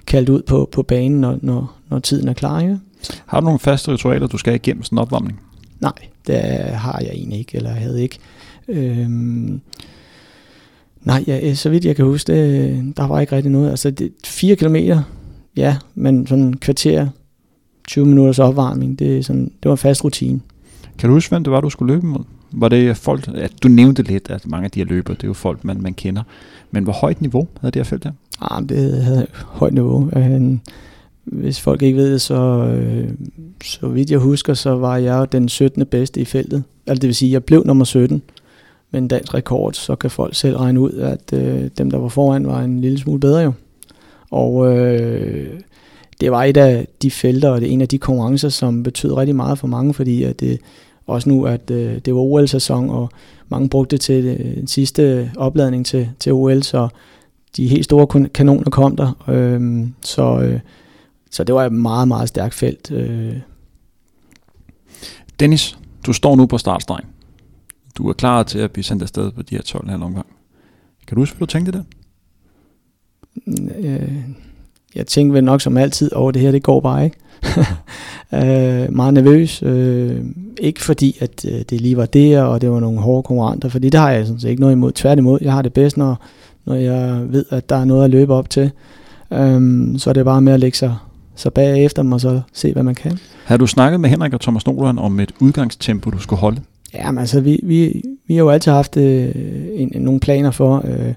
kaldt ud på, på banen, når, når, når tiden er klar. Ikke? Har du nogle faste ritualer, du skal igennem sådan en opvarmning? Nej, det har jeg egentlig ikke, eller jeg havde ikke. Øhm, nej, ja, så vidt jeg kan huske, det, der var ikke rigtig noget. Altså det, 4 kilometer, ja, men sådan en kvarter, 20 minutters opvarmning, det, er sådan, det var en fast rutine. Kan du huske, hvem det var, du skulle løbe mod? Var det folk, at du nævnte lidt, at mange af de her løber, det er jo folk, man, man kender. Men hvor højt niveau havde det her felt her? Ah, det havde højt niveau. Øh, hvis folk ikke ved det, så, øh, så vidt jeg husker, så var jeg den 17. bedste i feltet. Altså det vil sige, at jeg blev nummer 17 med en dansk rekord, så kan folk selv regne ud, at øh, dem, der var foran, var en lille smule bedre jo. Og øh, det var et af de felter, og det er en af de konkurrencer, som betød rigtig meget for mange, fordi at det også nu, at øh, det var OL-sæson, og mange brugte det til øh, den sidste opladning til, til OL, så de helt store kanoner kom der. Øh, så, øh, så det var et meget, meget stærkt felt. Øh. Dennis, du står nu på startstregen. Du er klar til at blive sendt afsted på de her 12 halv omgang. Kan du huske, hvad du tænkte der? Øh, jeg tænkte vel nok som altid over det her, det går bare ikke. øh, meget nervøs. Øh, ikke fordi, at øh, det lige var det, og det var nogle hårde konkurrenter, fordi det har jeg sådan set ikke noget imod. Tværtimod, jeg har det bedst, når, når jeg ved, at der er noget at løbe op til. Øh, så er det bare med at lægge sig, sig bagefter dem, og så se, hvad man kan. Har du snakket med Henrik og Thomas Nordland om et udgangstempo, du skulle holde? Ja, men altså, vi, vi, vi har jo altid haft øh, en, en, nogle planer for, øh,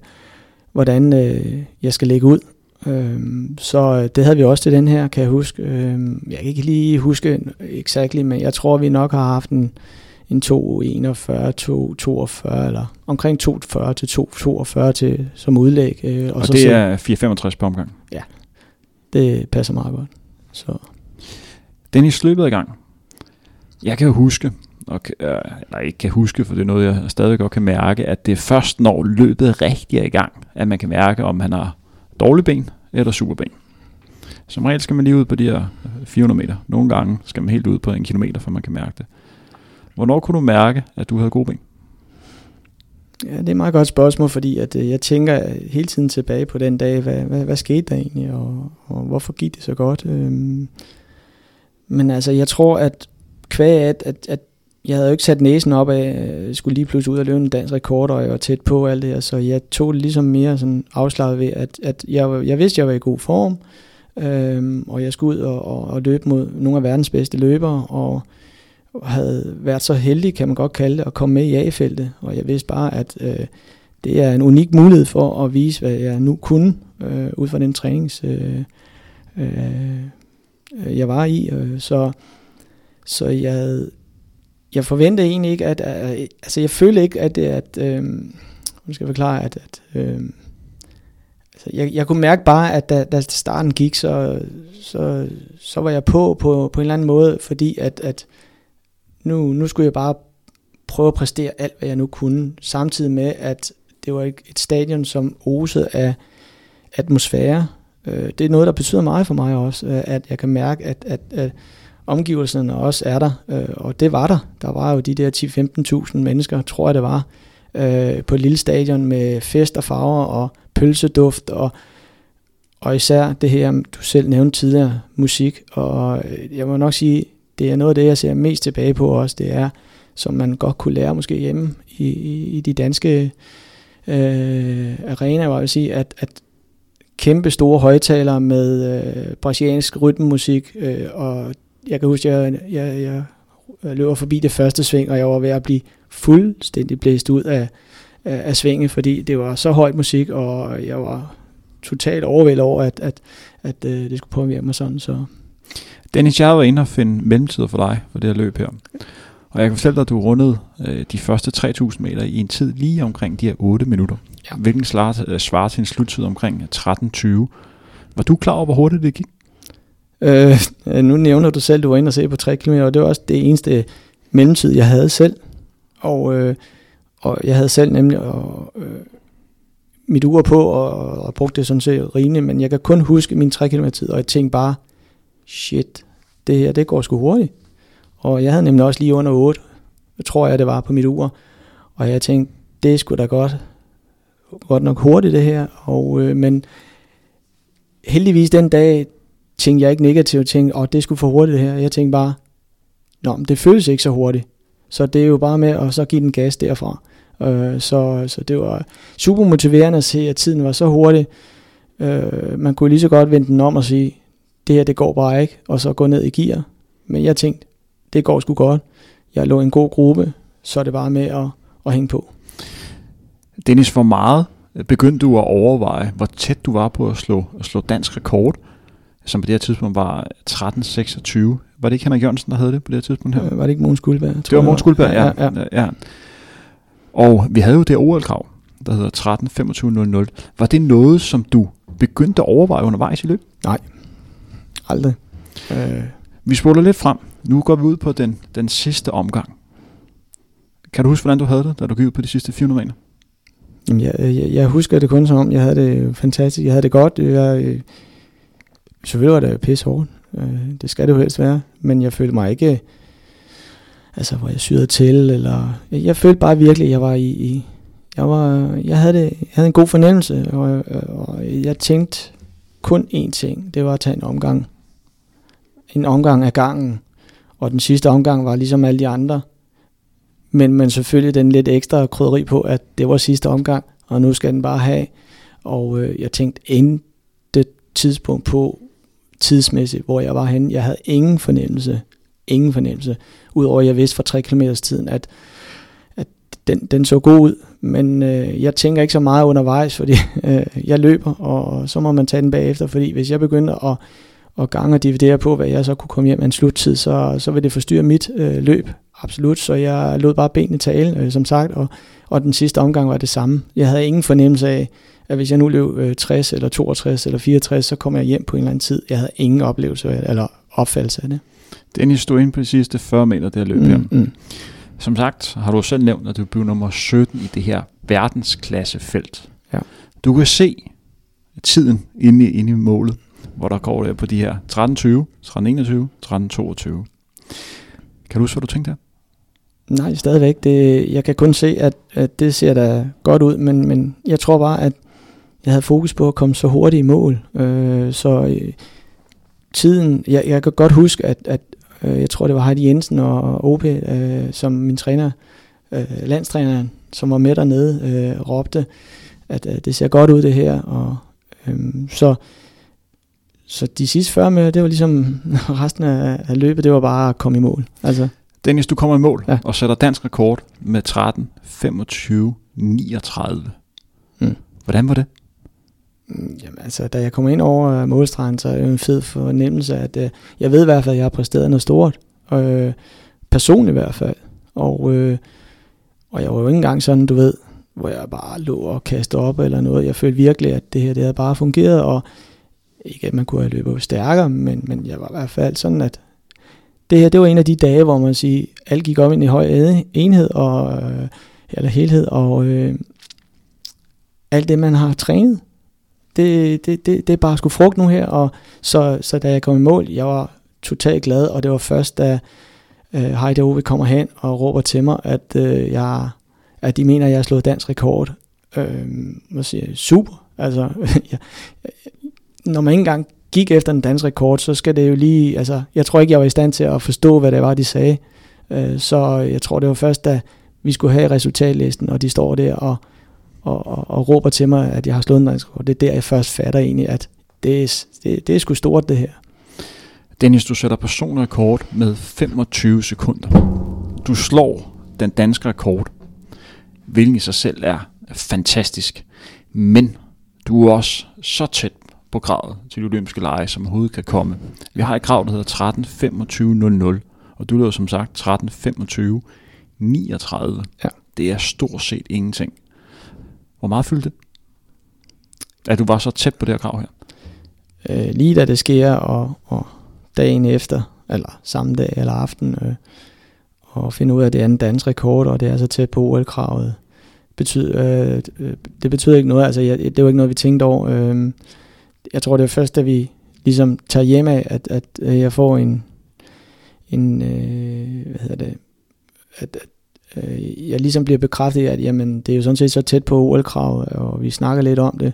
hvordan øh, jeg skal lægge ud. Øhm, så det havde vi også til den her, kan jeg huske. Øhm, jeg kan ikke lige huske exakt, men jeg tror, vi nok har haft en, en 241, 242 eller omkring 240 til 242 til, som udlæg. Øh, og, og så det er 465 på omgang? Ja, det passer meget godt. Så. Dennis løbet i gang. Jeg kan jo huske, og, eller ikke kan huske, for det er noget, jeg stadig godt kan mærke, at det er først, når løbet rigtig er i gang, at man kan mærke, om han har dårlige ben eller superben. Som regel skal man lige ud på de her 400 meter. Nogle gange skal man helt ud på en kilometer, for man kan mærke det. Hvornår kunne du mærke, at du havde gode ben? Ja, det er et meget godt spørgsmål, fordi at, øh, jeg tænker hele tiden tilbage på den dag, hvad, hvad, hvad skete der egentlig, og, og hvorfor gik det så godt? Øhm, men altså, jeg tror, at kvæg at, at, at jeg havde jo ikke sat næsen op af, jeg skulle lige pludselig ud og løbe en dansk rekord, og jeg var tæt på alt det her, så jeg tog det ligesom mere sådan afslaget ved, at, at jeg, jeg vidste, at jeg var i god form, øhm, og jeg skulle ud og, og, og løbe mod nogle af verdens bedste løbere, og havde været så heldig, kan man godt kalde det, at komme med i A-feltet, og jeg vidste bare, at øh, det er en unik mulighed for at vise, hvad jeg nu kunne, øh, ud fra den trænings, øh, øh, jeg var i, øh, så, så jeg jeg forventede egentlig ikke, at, at altså jeg følte ikke, at, at øh, nu skal jeg forklare, at, at øh, altså jeg, jeg kunne mærke bare, at da, da starten gik, så, så, så var jeg på, på på en eller anden måde, fordi at, at nu, nu skulle jeg bare prøve at præstere alt, hvad jeg nu kunne, samtidig med, at det var et, et stadion, som osede af atmosfære. Øh, det er noget, der betyder meget for mig også, øh, at jeg kan mærke, at, at, at omgivelserne også er der, øh, og det var der. Der var jo de der 10-15.000 mennesker, tror jeg det var, på et lille stadion med fest og farver og pølseduft og, og især det her, du selv nævnte tidligere, musik. Og jeg må nok sige, det er noget af det, jeg ser mest tilbage på også, det er, som man godt kunne lære måske hjemme i, i, i de danske øh, arenaer, hvor jeg vil sige, at, at kæmpe store højtalere med øh, brasiliansk rytmemusik øh, og jeg kan huske, at jeg, jeg, jeg løber forbi det første sving, og jeg var ved at blive fuldstændig blæst ud af, af, af svinget, fordi det var så højt musik, og jeg var totalt overvældet over, at, at, at, at øh, det skulle påvirke mig sådan. Så. Dennis, jeg var inde og finde mellemtider for dig for det her løb her. Og jeg kan fortælle dig, at du rundede øh, de første 3.000 meter i en tid lige omkring de her 8 minutter. Ja. Hvilken svarer, svarer til en sluttid omkring 13.20. Var du klar over, hvor hurtigt det gik? Øh, nu nævner du selv, at du var inde og se på 3 km, og det var også det eneste mellemtid, jeg havde selv. Og, øh, og jeg havde selv nemlig og, øh, mit ur på, og, og brugte det sådan set rigeligt, men jeg kan kun huske min 3 km tid, og jeg tænkte bare, shit, det her, det går sgu hurtigt. Og jeg havde nemlig også lige under 8, tror jeg det var på mit ur, og jeg tænkte, det er sgu da godt, godt nok hurtigt det her, og, øh, men heldigvis den dag, tænkte jeg ikke negativt, tænkte, åh, det skulle for hurtigt det her. Jeg tænkte bare, nå, men det føles ikke så hurtigt. Så det er jo bare med at så give den gas derfra. Øh, så, så det var super motiverende at se, at tiden var så hurtig. Øh, man kunne lige så godt vende den om og sige, det her det går bare ikke, og så gå ned i gear. Men jeg tænkte, det går sgu godt. Jeg lå i en god gruppe, så er det bare med at, at hænge på. Dennis, hvor meget begyndte du at overveje, hvor tæt du var på at slå, at slå dansk rekord? som på det her tidspunkt var 1326. Var det ikke Henrik Jørgensen, der havde det på det her tidspunkt her? Øh, var det ikke Mogens Guldberg? Det var Mogens Guldberg, ja, ja, ja. ja. Og vi havde jo det OL-krav, der hedder 13.25.00. Var det noget, som du begyndte at overveje undervejs i løb? Nej, aldrig. Øh. Vi spoler lidt frem. Nu går vi ud på den, den sidste omgang. Kan du huske, hvordan du havde det, da du gik ud på de sidste 400 meter? Jamen, jeg, jeg, jeg husker det kun som om, jeg havde det fantastisk. Jeg havde det godt. Jeg, øh, selvfølgelig var det pisse hårdt. Øh, det skal det jo helst være. Men jeg følte mig ikke, altså hvor jeg syrede til, eller jeg, jeg følte bare virkelig, at jeg var i, i jeg, var, jeg, havde det, jeg havde en god fornemmelse, og, og jeg tænkte kun én ting, det var at tage en omgang. En omgang af gangen, og den sidste omgang var ligesom alle de andre. Men, men selvfølgelig den lidt ekstra krydderi på, at det var sidste omgang, og nu skal den bare have. Og øh, jeg tænkte intet tidspunkt på tidsmæssigt, hvor jeg var henne. Jeg havde ingen fornemmelse, ingen fornemmelse, udover at jeg vidste fra 3 km tiden, at, at den, den så god ud. Men øh, jeg tænker ikke så meget undervejs, fordi øh, jeg løber, og så må man tage den bagefter, fordi hvis jeg begynder at, at gange og dividere på, hvad jeg så kunne komme hjem med en sluttid, så, så vil det forstyrre mit øh, løb, absolut. Så jeg lod bare benene tale, øh, som sagt, og, og den sidste omgang var det samme. Jeg havde ingen fornemmelse af, at hvis jeg nu løb øh, 60 eller 62 eller 64, så kommer jeg hjem på en eller anden tid. Jeg havde ingen oplevelse eller opfattelse af det. Dennis, du ind på de sidste 40 meter, der løb mm, her. Mm. Som sagt har du selv nævnt, at du blev nummer 17 i det her verdensklassefelt. Ja. Du kan se tiden inde i, inde i målet, hvor der går der på de her 13.20, 13.21, 13.22. Kan du huske, hvad du tænkte her? Nej, stadigvæk. Det, jeg kan kun se, at, at det ser da godt ud, men, men jeg tror bare, at jeg havde fokus på at komme så hurtigt i mål. Øh, så øh, tiden, jeg, jeg kan godt huske, at, at øh, jeg tror, det var Heidi Jensen og OP, øh, som min træner, øh, landstræneren, som var med dernede, øh, råbte, at øh, det ser godt ud det her. Og, øh, så, så de sidste 40 meter, det var ligesom resten af, af løbet, det var bare at komme i mål. Altså. Dennis, du kommer i mål ja. og sætter dansk rekord med 13, 25, 39. Mm. Hvordan var det? Mm, jamen altså, da jeg kommer ind over målstregen, så er det jo en fed fornemmelse, at uh, jeg ved i hvert fald, at jeg har præsteret noget stort. Uh, personligt i hvert fald. Og, uh, og jeg var jo ikke engang sådan, du ved, hvor jeg bare lå og kastede op eller noget. Jeg følte virkelig, at det her det havde bare fungeret, og ikke at man kunne have løbet stærkere, men, men jeg var i hvert fald sådan, at det her, det var en af de dage, hvor man siger, alt gik op ind i høj enhed, og, øh, eller helhed, og øh, alt det, man har trænet, det, det, det, det er bare sgu frugt nu her, og så, så da jeg kom i mål, jeg var totalt glad, og det var først, da øh, Heidi Ove kommer hen og råber til mig, at, øh, jeg, at de mener, at jeg har slået dansk rekord. Øh, må siger, super. Altså, jeg, når man ikke engang gik efter den danske rekord, så skal det jo lige, altså, jeg tror ikke, jeg var i stand til at forstå, hvad det var, de sagde. Øh, så jeg tror, det var først, da vi skulle have resultatlisten, og de står der og, og, og, og råber til mig, at jeg har slået en dansk rekord. Det er der, jeg først fatter egentlig, at det er, det, det er sgu stort, det her. Dennis, du sætter personrekord med 25 sekunder. Du slår den danske rekord, hvilken i sig selv er fantastisk. Men du er også så tæt på kravet til de olympiske lege, som overhovedet kan komme. Vi har et krav, der hedder 13.25.00, og du lavede som sagt 13.25.39. Ja. Det er stort set ingenting. Hvor meget fyldte det? At du var så tæt på det her krav her? Øh, lige da det sker, og, og dagen efter, eller samme dag eller aften, øh, og finde ud af, at det er en dansk rekord, og det er så tæt på OL-kravet. Betyder, øh, det betyder ikke noget, altså jeg, det var ikke noget, vi tænkte over. Øh, jeg tror, det er først, da vi ligesom tager hjem af, at, at jeg får en, en øh, hvad hedder det, at, at øh, jeg ligesom bliver bekræftet at jamen, det er jo sådan set så tæt på OL-krav, og vi snakker lidt om det,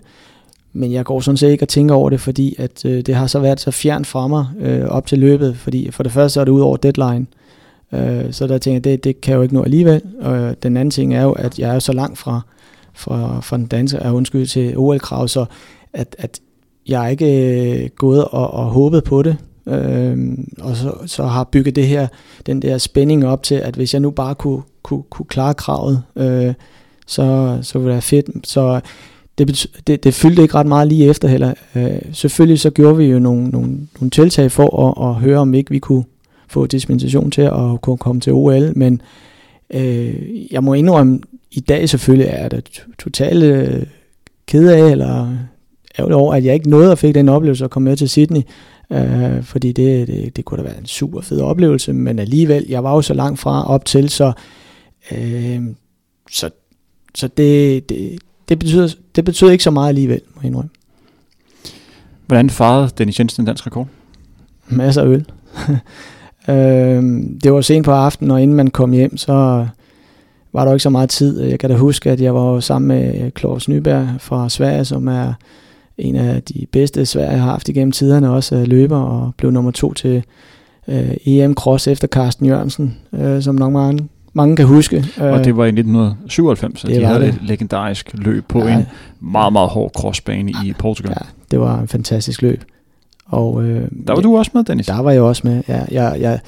men jeg går sådan set ikke og tænker over det, fordi at øh, det har så været så fjern fra mig øh, op til løbet, fordi for det første så er det ud over deadline, øh, så der tænker jeg, det, det kan jeg jo ikke nå alligevel, og den anden ting er jo, at jeg er så langt fra, fra, fra den danske, er undskyld til OL-krav, så at, at jeg er ikke øh, gået og, og håbet på det, øh, og så, så har bygget det her, den der spænding op til, at hvis jeg nu bare kunne, kunne, kunne klare kravet, øh, så, så ville det være fedt. Så det, det, det fyldte ikke ret meget lige efter heller. Øh, selvfølgelig så gjorde vi jo nogle, nogle, nogle tiltag for at, at høre, om ikke vi kunne få dispensation til at kunne komme til OL, men øh, jeg må indrømme, i dag selvfølgelig er det totalt øh, ked af, eller ærgerlig over, at jeg ikke nåede at fik den oplevelse at komme med til Sydney, øh, fordi det, det, det kunne da være en super fed oplevelse, men alligevel, jeg var jo så langt fra op til, så Øh, så så det, det, det, betyder, det betyder ikke så meget alligevel, må jeg indrømme. Hvordan farede Dennis Jensen en dansk rekord? Masser af øl. øh, det var sent på aftenen, og inden man kom hjem, så var der ikke så meget tid. Jeg kan da huske, at jeg var sammen med Klaus Nyberg fra Sverige, som er en af de bedste Sverige har haft igennem tiderne, også løber og blev nummer to til øh, EM Cross efter Carsten Jørgensen, øh, som nok mange, mange kan huske. Og det var i 1997, at de havde det. et legendarisk løb på ja. en meget, meget hård crossbane i Portugal. Ja, det var en fantastisk løb. Og, øh, der var du også med, Dennis? Der var jeg også med, ja. Jeg, jeg,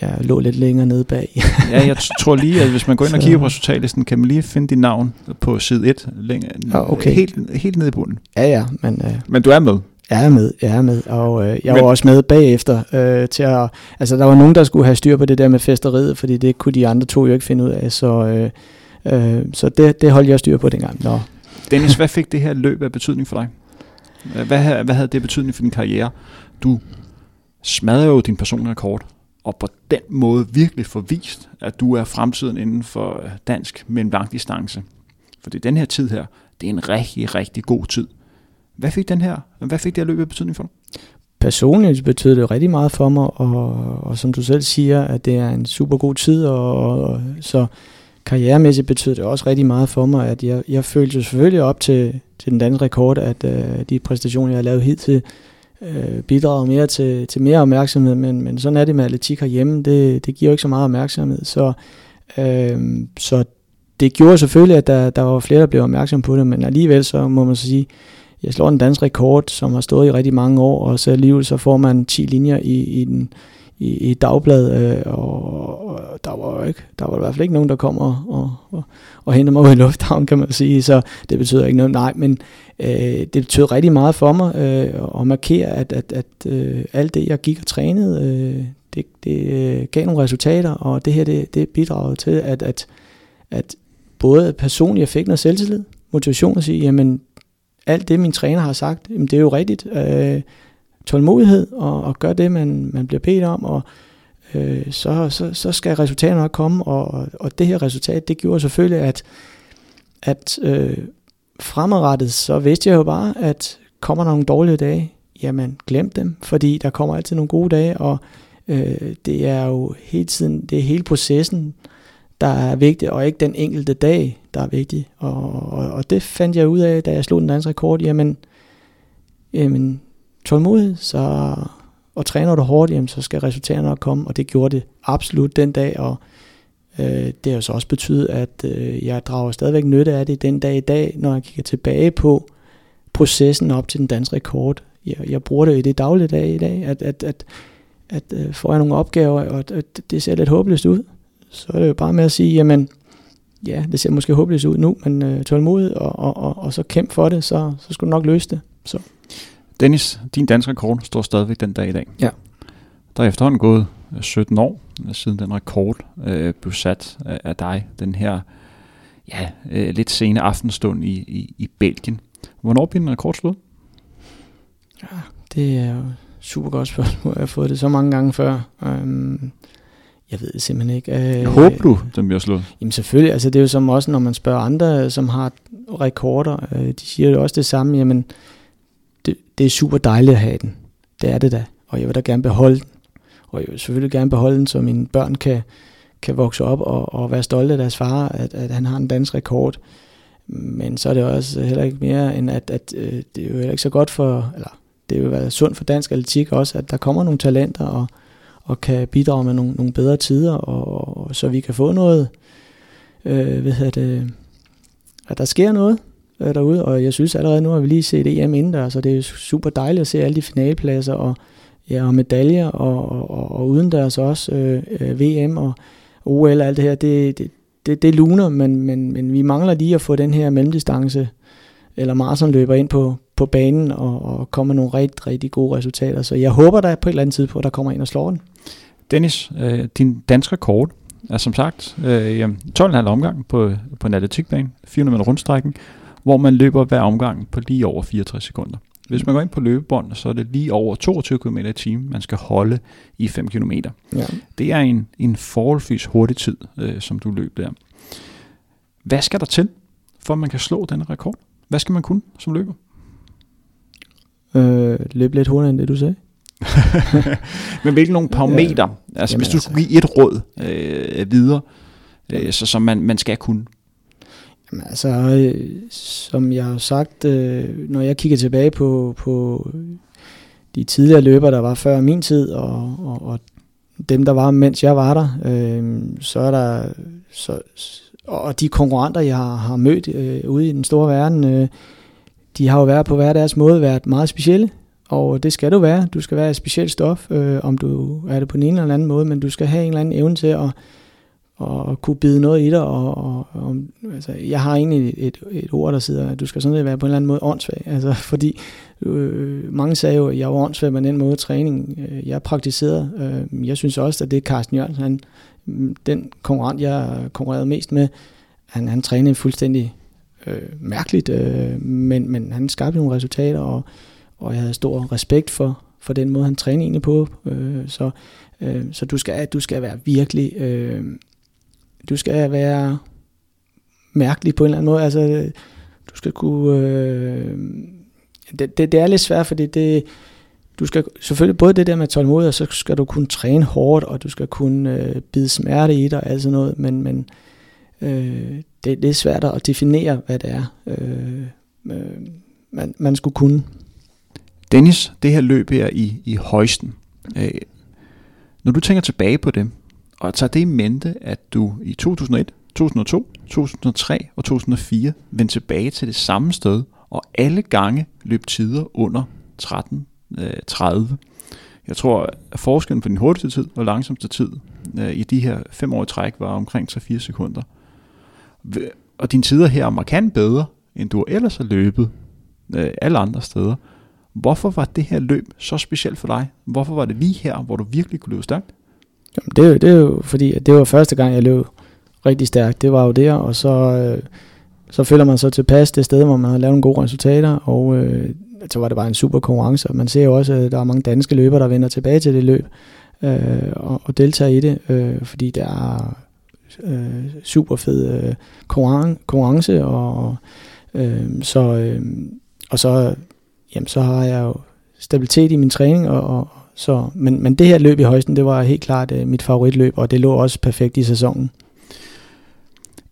jeg lå lidt længere nede bag. ja, jeg tror lige, at hvis man går ind og kigger på resultatlisten, kan man lige finde dit navn på side 1, længere, ja, okay. helt, helt nede i bunden. Ja, ja. Men, øh, men du er med? Jeg er med, jeg er med, og øh, jeg men, var også med bagefter øh, til at, altså der var nogen, der skulle have styr på det der med festeriet, fordi det kunne de andre to jo ikke finde ud af, så, øh, øh, så det, det holdt jeg styr på dengang. Nå. Dennis, hvad fik det her løb af betydning for dig? Hvad, hvad havde det betydning for din karriere? Du smadrede jo din personlige rekord, og på den måde virkelig forvist, at du er fremtiden inden for øh, dansk mellemlangdistance. Fordi den her tid her, det er en rigtig, rigtig god tid. Hvad fik den her, hvad fik det her løb af betydning for dig? Personligt betød det rigtig meget for mig, og, og som du selv siger, at det er en super god tid, og, og så karrieremæssigt betød det også rigtig meget for mig, at jeg, jeg følte selvfølgelig op til, til den danske rekord, at uh, de præstationer, jeg har lavet hidtil, øh, bidrager mere til, til mere opmærksomhed, men, men sådan er det med atletik herhjemme, det, det giver jo ikke så meget opmærksomhed, så, øh, så det gjorde selvfølgelig, at der, der var flere, der blev opmærksom på det, men alligevel så må man så sige, jeg slår en dansk rekord, som har stået i rigtig mange år, og så alligevel så får man 10 linjer i, i den i, i dagblad, øh, og, og der var ikke, der var i hvert fald ikke nogen, der kom og, og, og, og hentede mig ud i lufthavn, kan man sige, så det betyder ikke noget. Nej, men øh, det betød rigtig meget for mig øh, at markere, at, at, at øh, alt det, jeg gik og trænede, øh, det, det øh, gav nogle resultater, og det her, det, det bidragede til, at, at, at både personligt jeg fik noget selvtillid, motivation at sige, jamen alt det, min træner har sagt, jamen, det er jo rigtigt. Øh, tålmodighed og, og gør det, man, man bliver bedt om, og øh, så, så, så skal resultaterne nok komme, og, og det her resultat, det gjorde selvfølgelig, at, at øh, fremadrettet, så vidste jeg jo bare, at kommer der nogle dårlige dage, jamen glem dem, fordi der kommer altid nogle gode dage, og øh, det er jo hele tiden, det er hele processen, der er vigtig, og ikke den enkelte dag, der er vigtig. Og, og, og det fandt jeg ud af, da jeg slog den danske rekord. Jamen, jamen tålmodig, så, og træner du hårdt, jamen, så skal resultaterne nok komme, og det gjorde det absolut den dag, og øh, det har så også betydet, at øh, jeg drager stadigvæk nytte af det den dag i dag, når jeg kigger tilbage på processen op til den danske rekord. Jeg, jeg bruger det i det daglige dag i dag, at, at, at, at øh, får jeg nogle opgaver, og at, at det ser lidt håbløst ud, så er det jo bare med at sige, jamen, ja, det ser måske håbløst ud nu, men øh, tålmodig, og, og, og, og så kæmp for det, så, så skal du nok løse det. Så. Dennis, din danske rekord står stadigvæk den dag i dag. Ja. Der er efterhånden gået 17 år, siden den rekord øh, blev sat af, af dig, den her ja, øh, lidt sene aftenstund i, i, i Belgien. Hvornår bliver den rekord slået? Ja, det er jo super godt spørgsmål. Jeg har fået det så mange gange før. Um, jeg ved det simpelthen ikke. Jeg håber du, den bliver slået? Jamen selvfølgelig, altså det er jo som også, når man spørger andre, som har rekorder, øh, de siger jo også det samme, jamen det, det er super dejligt at have den. Det er det da, og jeg vil da gerne beholde den. Og jeg vil selvfølgelig gerne beholde den, så mine børn kan, kan vokse op og, og være stolte af deres far, at, at han har en dansk rekord. Men så er det også heller ikke mere end, at, at øh, det er jo heller ikke så godt for, eller det vil være sundt for dansk atletik også, at der kommer nogle talenter, og, og kan bidrage med nogle, nogle bedre tider, og, og så vi kan få noget, øh, hvad hedder det, at der sker noget øh, derude, og jeg synes allerede nu, at vi lige set EM inden så det er super dejligt at se alle de finalepladser, og, ja, og medaljer, og, og, og, og udendørs også øh, øh VM og OL og alt det her, det, det, det, det luner, men, men, men vi mangler lige at få den her mellemdistance eller maratonløber ind på, på banen og, og komme med nogle rigtig, rigtig gode resultater. Så jeg håber der på et eller andet tidspunkt, der kommer ind og slår den. Dennis, øh, din danske rekord er som sagt øh, 12,5 omgang på, på en atletikbane, 400 meter rundstrækken, hvor man løber hver omgang på lige over 64 sekunder. Hvis man går ind på løbebånd, så er det lige over 22 km i timen, man skal holde i 5 km. Ja. Det er en, en forholdsvis hurtig tid, øh, som du løb der. Hvad skal der til, for at man kan slå denne rekord? Hvad skal man kunne som løber? Øh, løb lidt hurtigere end det, du sagde. Men hvilke nogle parametre, ja. altså Jamen hvis du altså. skulle give et råd øh, videre, øh, så som man, man skal kunne. Jamen, altså, øh, som jeg har sagt, øh, når jeg kigger tilbage på, på de tidligere løber, der var før min tid, og, og, og dem, der var, mens jeg var der, øh, så er der, så, og de konkurrenter, jeg har, har mødt øh, ude i den store verden, øh, de har jo været på hver deres måde været meget specielle, og det skal du være. Du skal være et specielt stof, øh, om du er det på den ene eller anden måde, men du skal have en eller anden evne til at, og kunne bide noget i dig. Og, og, og, altså, jeg har egentlig et, et ord, der sidder, at du skal sådan set være på en eller anden måde åndssvag. Altså, fordi øh, mange sagde jo, at jeg var åndssvag med den måde træning, øh, jeg praktiserede. Øh, jeg synes også, at det er Carsten Jørgensen, han, den konkurrent, jeg konkurrerede mest med, han, han trænede fuldstændig øh, mærkeligt, øh, men, men han skabte nogle resultater, og, og jeg havde stor respekt for, for den måde, han trænede egentlig på. Øh, så øh, så du, skal, du skal være virkelig... Øh, du skal være mærkelig på en eller anden måde. Altså, du skal kunne... Øh, det, det, det er lidt svært, fordi det, du skal selvfølgelig både det der med tålmodighed, og så skal du kunne træne hårdt, og du skal kunne øh, bide smerte i dig og alt sådan noget, men, men øh, det, det er svært at definere, hvad det er, øh, øh, man, man skulle kunne. Dennis, det her løb her i, i højsten, øh, når du tænker tilbage på det, og tager det i mente, at du i 2001, 2002, 2003 og 2004 vendte tilbage til det samme sted, og alle gange løb tider under 13 øh, 30. Jeg tror, at forskellen på din hurtigste tid og langsomste tid øh, i de her fem år i træk var omkring 3-4 sekunder. Og dine tider her er markant bedre, end du ellers har løbet øh, alle andre steder. Hvorfor var det her løb så specielt for dig? Hvorfor var det lige her, hvor du virkelig kunne løbe stærkt? Jamen, det, det er jo fordi, at det var første gang, jeg løb rigtig stærkt. Det var jo der, og så, øh, så føler man så tilpas det sted, hvor man har lavet nogle gode resultater, og øh, så var det bare en super konkurrence. Man ser jo også, at der er mange danske løbere, der vender tilbage til det løb øh, og, og deltager i det, øh, fordi det er øh, super fed øh, konkurrence, og øh, så øh, og så, jamen, så har jeg jo stabilitet i min træning, og, og så, men, men det her løb i højsten, det var helt klart øh, mit favoritløb, og det lå også perfekt i sæsonen.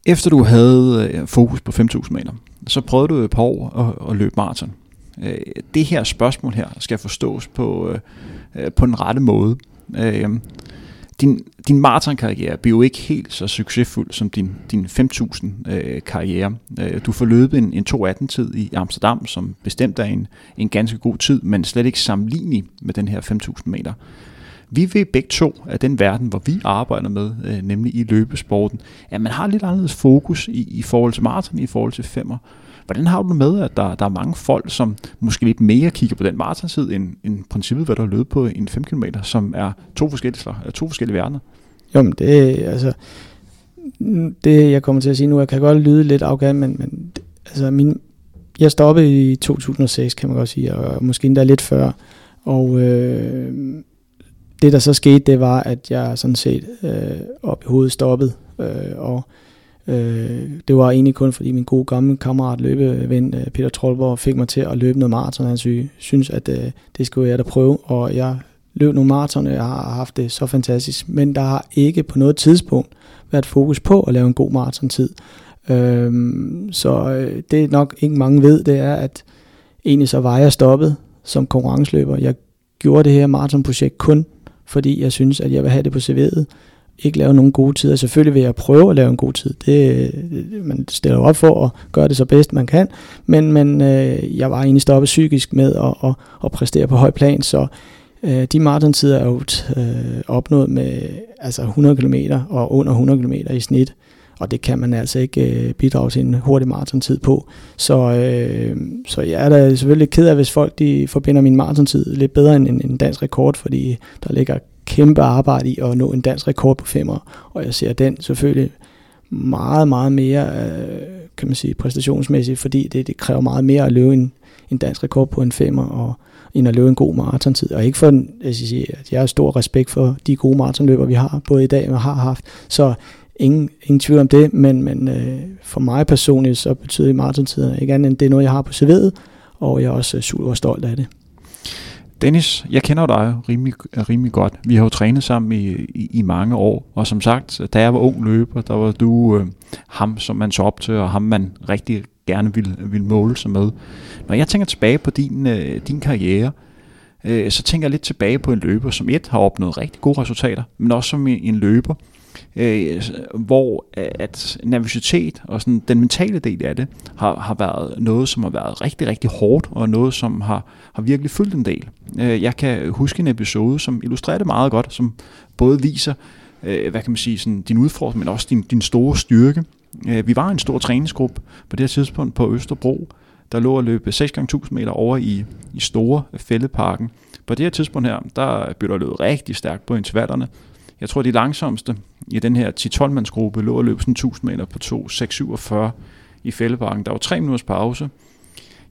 Efter du havde øh, fokus på 5.000 meter, så prøvede du et par år at, at løbe maraton. Øh, det her spørgsmål her skal forstås på, øh, øh på den rette måde. Øh, din, din maratonkarriere bliver jo ikke helt så succesfuld som din, din 5.000 øh, karriere. Øh, du får løbet en, en 2.18-tid i Amsterdam, som bestemt er en, en ganske god tid, men slet ikke sammenlignelig med den her 5.000 meter. Vi ved begge to, at den verden, hvor vi arbejder med, øh, nemlig i løbesporten, at man har lidt anderledes fokus i, i forhold til maraton, i forhold til femmer. Hvordan har du det med, at der, der er mange folk, som måske lidt mere kigger på den maratontid, end, end princippet, hvad der er løbet på en 5 km, som er to forskellige, slag, to forskellige verdener? Jo, men det, altså, det jeg kommer til at sige nu, jeg kan godt lyde lidt arrogant, men, men altså min, jeg stoppede i 2006, kan man godt sige, og måske endda lidt før, og øh, det der så skete, det var, at jeg sådan set øh, op i hovedet stoppede, øh, og Øh, det var egentlig kun fordi min gode gamle kammerat, løbeven øh, Peter Trollborg, fik mig til at løbe noget maraton. Han synes, at øh, det skulle jeg da prøve, og jeg løb nogle maraton, og jeg har haft det så fantastisk. Men der har ikke på noget tidspunkt været fokus på at lave en god maratontid. Øhm, så øh, det er nok ikke mange ved, det er, at egentlig så var jeg stoppet som konkurrenceløber. Jeg gjorde det her maratonprojekt kun, fordi jeg synes, at jeg vil have det på CV'et ikke lave nogen gode tider. Selvfølgelig vil jeg prøve at lave en god tid. Det, man stiller op for at gøre det så bedst man kan. Men, men øh, jeg var egentlig stoppet psykisk med at, at, at præstere på høj plan, så øh, de maratontider er jo øh, opnået med altså 100 km og under 100 km i snit. Og det kan man altså ikke øh, bidrage til en hurtig maratontid på. Så, øh, så jeg er da selvfølgelig ked af, hvis folk de forbinder min maratontid lidt bedre end en dansk rekord, fordi der ligger kæmpe arbejde i at nå en dansk rekord på femmer, og jeg ser den selvfølgelig meget, meget mere, øh, kan man sige, præstationsmæssigt, fordi det, det kræver meget mere at løbe en, en dansk rekord på en femmer, og, end at løbe en god maratontid. Og ikke for, jeg, sige, at jeg har stor respekt for de gode maratonløber, vi har, både i dag og har haft. Så ingen, ingen tvivl om det, men, men øh, for mig personligt, så betyder maratontiderne ikke andet end det er noget, jeg har på CV'et, og jeg er også øh, super stolt af det. Dennis, jeg kender dig rimelig, rimelig godt. Vi har jo trænet sammen i, i, i mange år, og som sagt, da jeg var ung løber, der var du øh, ham, som man så op til, og ham man rigtig gerne ville, ville måle sig med. Når jeg tænker tilbage på din, øh, din karriere, øh, så tænker jeg lidt tilbage på en løber, som et har opnået rigtig gode resultater, men også som en, en løber, øh, hvor øh, at nervøsitet og sådan den mentale del af det har, har været noget, som har været rigtig, rigtig hårdt, og noget, som har, har virkelig fyldt en del. Øh, jeg kan huske en episode, som illustrerer det meget godt, som både viser, øh, hvad kan man sige, sådan din udfordring, men også din, din store styrke. Øh, vi var en stor træningsgruppe på det her tidspunkt på Østerbro, der lå at løbe 6 x 1000 meter over i, i Store Fældeparken. På det her tidspunkt her, der blev der løbet rigtig stærkt på intervallerne. Jeg tror, de langsomste i den her 10-12-mandsgruppe lå at løbe sådan 1000 meter på 2.647 i Fældeparken. Der var tre minutters pause.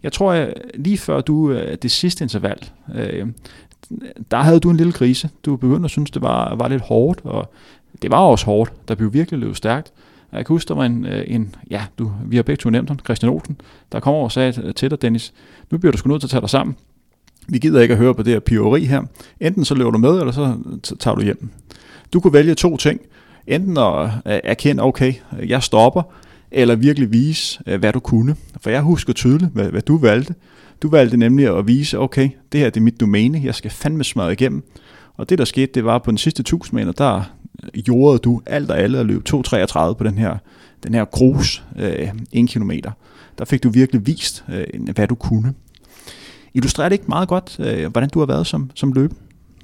Jeg tror, at lige før du øh, det sidste interval, øh, der havde du en lille krise. Du begyndte at synes, det var, var lidt hårdt, og det var også hårdt. Der blev virkelig løbet stærkt. Jeg kan huske, der var en, øh, en ja, du, vi har begge to nævnt ham, Christian Olsen, der kom over og sagde til dig, Dennis, nu bliver du sgu nødt til at tage dig sammen. Vi gider ikke at høre på det her piori her. Enten så løber du med, eller så tager du hjem. Du kunne vælge to ting. Enten at øh, erkende, okay, jeg stopper, eller virkelig vise, øh, hvad du kunne. For jeg husker tydeligt, hvad, hvad du valgte. Du valgte nemlig at vise, okay, det her det er mit domæne, jeg skal fandme smadre igennem. Og det der skete, det var på den sidste 1000 meter, der øh, jordede du alt og alle at løbe 2.33 på den her, den her grus øh, 1 km. Der fik du virkelig vist, øh, hvad du kunne. Illustrerer det ikke meget godt, øh, hvordan du har været som, som løber?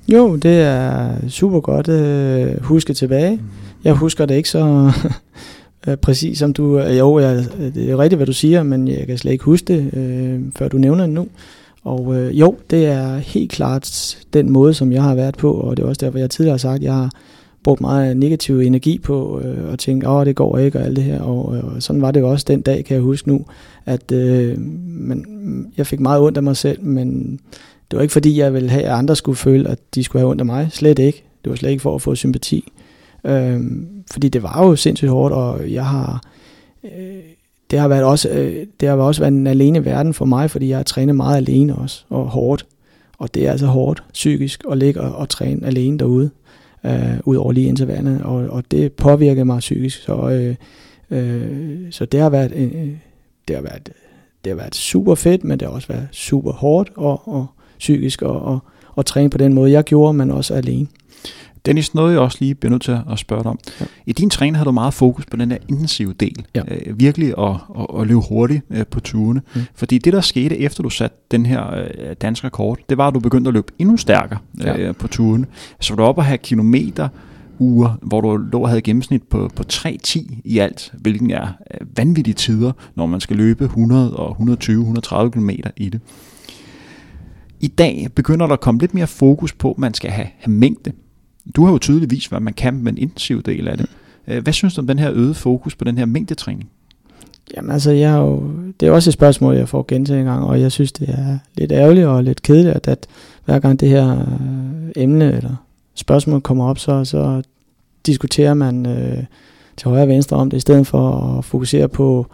Jo, det er super godt øh, huske tilbage. Mm. Jeg husker det ikke så øh, præcis som du... Øh, jo, jeg, det er rigtigt, hvad du siger, men jeg kan slet ikke huske det, øh, før du nævner det nu. Og øh, jo, det er helt klart den måde, som jeg har været på, og det er også derfor, jeg tidligere har sagt, at jeg har brugt meget negativ energi på øh, at tænke, åh, det går ikke og alt det her. Og, øh, og sådan var det jo også den dag, kan jeg huske nu, at øh, men, jeg fik meget ondt af mig selv, men det var ikke fordi, jeg ville have, at andre skulle føle, at de skulle have ondt af mig. Slet ikke. Det var slet ikke for at få sympati. Øh, fordi det var jo sindssygt hårdt, og jeg har... Øh, det har været også, øh, det har også været en alene verden for mig, fordi jeg har trænet meget alene også, og hårdt. Og det er altså hårdt psykisk at ligge og, og træne alene derude øh, ud over lige intervallerne, og, og det påvirker mig psykisk. Så, øh, øh, så det har været øh, øh, det har været det har været super fedt, men det har også været super hårdt og, og psykisk og, og, og træne på den måde, jeg gjorde, men også alene. Dennis, noget jeg også lige bliver nødt til at spørge dig om. Ja. I din træning har du meget fokus på den der intensive del. Ja. Øh, virkelig at, at, at løbe hurtigt øh, på turene. Mm. Fordi det, der skete efter du satte den her øh, danske rekord, det var, at du begyndte at løbe endnu stærkere øh, ja. på turene. Så var du oppe at have kilometer uger, hvor du lå og havde gennemsnit på, på 3.10 i alt, hvilken er vanvittige tider, når man skal løbe 100 og 120-130 km i det. I dag begynder der at komme lidt mere fokus på, at man skal have, have mængde. Du har jo tydeligvis, hvad man kan med en intensiv del af det. Øh, hvad synes du om den her øgede fokus på den her mængdetræning? Jamen altså, jeg har jo, det er også et spørgsmål, jeg får gentaget en gang, og jeg synes, det er lidt ærgerligt og lidt kedeligt, at, at hver gang det her øh, emne eller spørgsmål kommer op, så, så diskuterer man øh, til højre og venstre om det, i stedet for at fokusere på,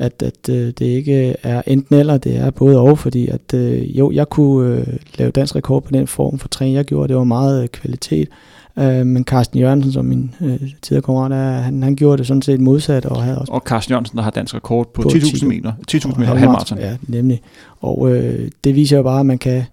at, at øh, det ikke er enten eller, det er både og, fordi at øh, jo, jeg kunne øh, lave dansk rekord på den form for træning, jeg gjorde, det var meget øh, kvalitet, øh, men Carsten Jørgensen, som min øh, tidligere kammerat han, han gjorde det sådan set modsat. Og, havde også og Carsten Jørgensen, der har dansk rekord på, på 10.000 meter, 10.000 meter halvmarathon. Ja, nemlig. Og øh, det viser jo bare, at man kan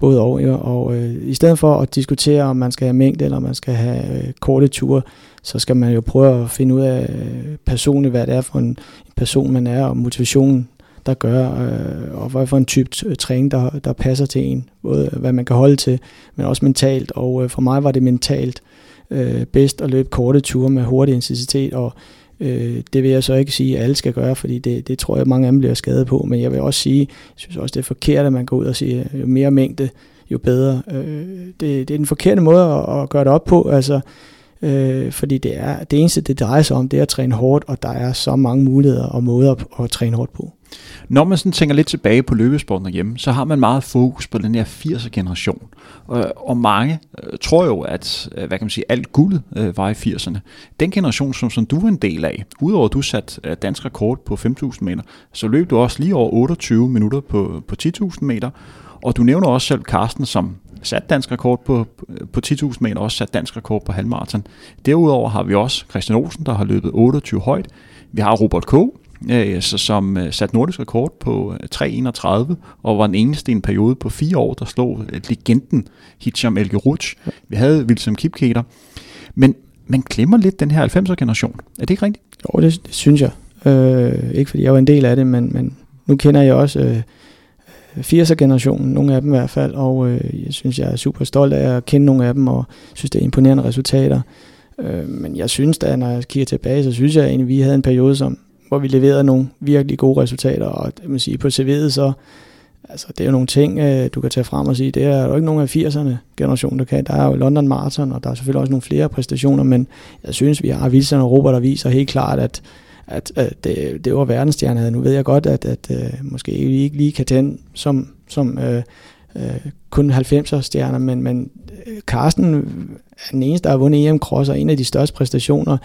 både og, ja, og øh, i stedet for at diskutere, om man skal have mængde, eller man skal have øh, korte ture, så skal man jo prøve at finde ud af øh, personligt, hvad det er for en, person, man er, og motivationen, der gør, øh, og hvad for en type øh, træning, der, der passer til en. Både øh, hvad man kan holde til, men også mentalt. Og øh, for mig var det mentalt øh, bedst at løbe korte ture med hurtig intensitet, og øh, det vil jeg så ikke sige, at alle skal gøre, fordi det, det tror jeg, mange af dem bliver skadet på. Men jeg vil også sige, jeg synes også, det er forkert, at man går ud og siger, jo mere mængde, jo bedre. Øh, det, det er den forkerte måde at, at gøre det op på. Altså, Øh, fordi det er det eneste, det drejer sig om, det er at træne hårdt, og der er så mange muligheder og måder at, at træne hårdt på. Når man sådan tænker lidt tilbage på løbesporten derhjemme, så har man meget fokus på den her 80'er generation. Og, og mange øh, tror jo, at øh, hvad kan man sige, alt guldet øh, var i 80'erne. Den generation, som, som du er en del af, udover at du satte øh, dansk rekord på 5.000 meter, så løb du også lige over 28 minutter på, på 10.000 meter. Og du nævner også selv Carsten, som sat dansk rekord på, på 10.000 meter, også sat dansk rekord på halvmarathon. Derudover har vi også Christian Olsen, der har løbet 28 højt. Vi har Robert K., øh, som øh, satte nordisk rekord på øh, 3.31, og var den eneste i en periode på fire år, der slog øh, legenden Hicham El Vi havde Wilson Kipketer. Men man glemmer lidt den her 90'er generation. Er det ikke rigtigt? Jo, det, det synes jeg. Øh, ikke fordi jeg var en del af det, men, men nu kender jeg også øh, 80'er-generationen, nogle af dem i hvert fald, og øh, jeg synes, jeg er super stolt af at kende nogle af dem, og synes, det er imponerende resultater. Øh, men jeg synes da, når jeg kigger tilbage, så synes jeg egentlig, vi havde en periode, som, hvor vi leverede nogle virkelig gode resultater, og det man sige, på CV'et så, altså det er jo nogle ting, øh, du kan tage frem og sige, det er jo ikke nogen af 80'erne generation, der kan. Der er jo London Marathon, og der er selvfølgelig også nogle flere præstationer, men jeg synes, vi har Wilson og Robert, der viser helt klart, at at, at det, det var verdensstjerne. Nu ved jeg godt, at, at at måske vi ikke lige kan tænde som, som øh, uh, kun 90'er stjerner, men, men øh, Carsten er den eneste, der har vundet EM Cross, og en af de største præstationer.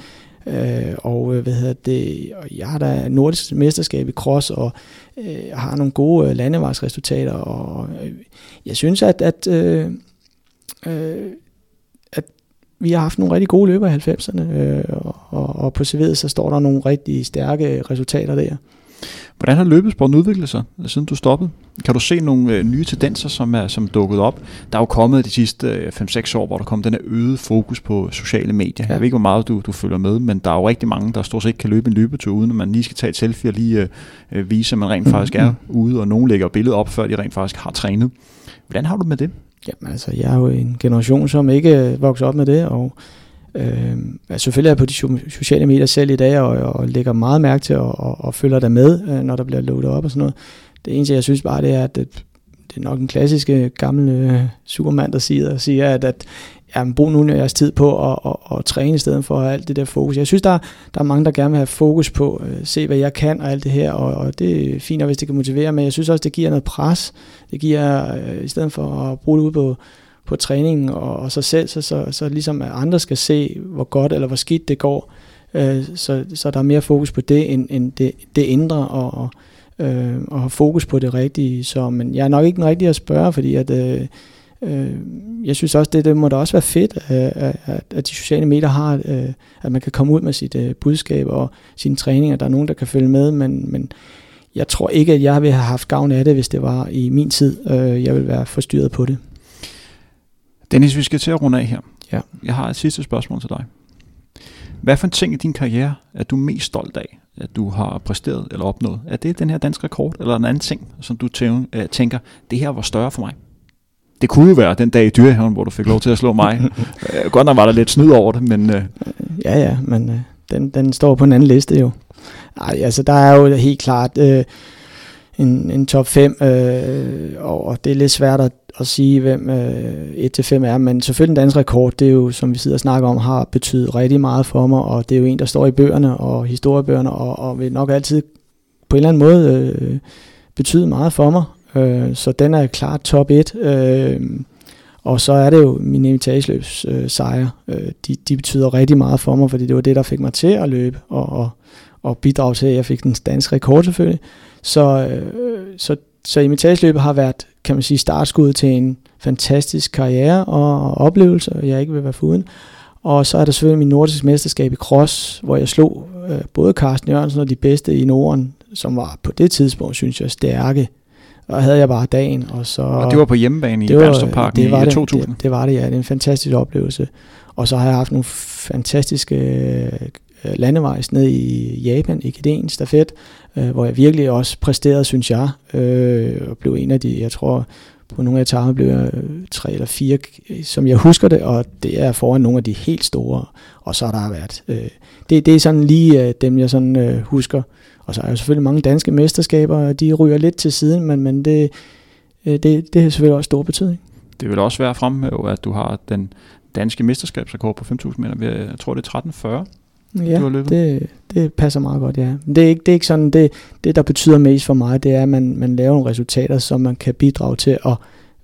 Øh, og øh, hvad hedder det, og jeg har da nordisk mesterskab i cross, og øh, har nogle gode øh, landevejsresultater, og øh, jeg synes, at, at øh, øh, at vi har haft nogle rigtig gode løber i 90'erne, øh, og, og på CV'et så står der nogle rigtig stærke resultater der. Hvordan har løbesporten udviklet sig, siden du stoppede? Kan du se nogle øh, nye tendenser, som er som dukket op? Der er jo kommet de sidste øh, 5-6 år, hvor der kom den her øget fokus på sociale medier. Ja. Jeg ved ikke, hvor meget du, du følger med, men der er jo rigtig mange, der stort set ikke kan løbe en løbetur, uden at man lige skal tage et selfie og lige øh, øh vise, at man rent faktisk er ude, og nogen lægger billedet op, før de rent faktisk har trænet. Hvordan har du med det? Jamen altså, jeg er jo en generation, som ikke øh, vokser op med det, og øh, altså, selvfølgelig er jeg på de sociale medier selv i dag, og, og lægger meget mærke til, og, og, og følger der med, øh, når der bliver loadet op og sådan noget. Det eneste, jeg synes bare, det er, at det, det er nok en klassiske øh, gamle øh, supermand, der siger, siger at, at jamen, brug nu jeres tid på at, at, at, træne i stedet for alt det der fokus. Jeg synes, der, der er mange, der gerne vil have fokus på, øh, se hvad jeg kan og alt det her, og, og det er fint, hvis det kan motivere, men jeg synes også, det giver noget pres. Det giver, øh, i stedet for at bruge det ud på, på træningen og, og sig selv, så, så, så ligesom at andre skal se, hvor godt eller hvor skidt det går, øh, så, så der er mere fokus på det, end, end det, det indre, og, og, øh, og have fokus på det rigtige. Så, men jeg er nok ikke den rigtige at spørge, fordi at... Øh, Øh, jeg synes også, det, det må da også være fedt, øh, at, at de sociale medier har, øh, at man kan komme ud med sit øh, budskab og sine træninger. Der er nogen, der kan følge med, men, men jeg tror ikke, at jeg ville have haft gavn af det, hvis det var i min tid. Øh, jeg vil være forstyrret på det. Dennis, vi skal til at runde af her. Ja. Jeg har et sidste spørgsmål til dig. Hvad for en ting i din karriere er du mest stolt af, at du har præsteret eller opnået? Er det den her danske rekord, eller en anden ting, som du tænker, det her var større for mig? det kunne jo være den dag i dyrehaven, hvor du fik lov til at slå mig. Øh, godt nok var der lidt snyd over det, men... Uh... Ja, ja, men uh, den, den står på en anden liste jo. Ej, altså der er jo helt klart uh, en, en top 5, øh, og det er lidt svært at, at sige, hvem øh, 1-5 er, men selvfølgelig en dansk rekord, det er jo, som vi sidder og snakker om, har betydet rigtig meget for mig, og det er jo en, der står i bøgerne og historiebøgerne, og, og vil nok altid på en eller anden måde øh, betyde meget for mig, Øh, så den er klart top 1. Øh, og så er det jo min invitationsløbs øh, sejre. Øh, de, de betyder rigtig meget for mig, fordi det var det, der fik mig til at løbe og, og, og bidrage til, at jeg fik den danske rekord selvfølgelig. Så, øh, så, så invitageløbet har været, kan man sige, startskud til en fantastisk karriere og oplevelse, jeg ikke vil være foruden. Og så er der selvfølgelig min nordiske mesterskab i cross, hvor jeg slog øh, både Carsten Jørgensen og de bedste i Norden, som var på det tidspunkt, synes jeg, stærke og havde jeg bare dagen. Og, så, og det var på hjemmebane i Bernstorparken i det, 2000? Det, det var det, ja. Det er en fantastisk oplevelse. Og så har jeg haft nogle fantastiske øh, Øh, landevejs ned i Japan, i Kedens stafet, øh, hvor jeg virkelig også præsterede, synes jeg, øh, og blev en af de, jeg tror, på nogle af etaperne blev jeg øh, tre eller fire, øh, som jeg husker det, og det er foran nogle af de helt store, og så har der været, øh, det, det er sådan lige øh, dem, jeg sådan øh, husker, og så er der selvfølgelig mange danske mesterskaber, de ryger lidt til siden, men, men det, øh, det, det har selvfølgelig også stor betydning. Det vil også være fremhæve, at du har den danske mesterskabsrekord på 5.000 meter. Jeg tror, det er 13.40. Ja, det, det passer meget godt, ja. Det er ikke, det er ikke sådan, det, det der betyder mest for mig, det er, at man, man laver nogle resultater, som man kan bidrage til at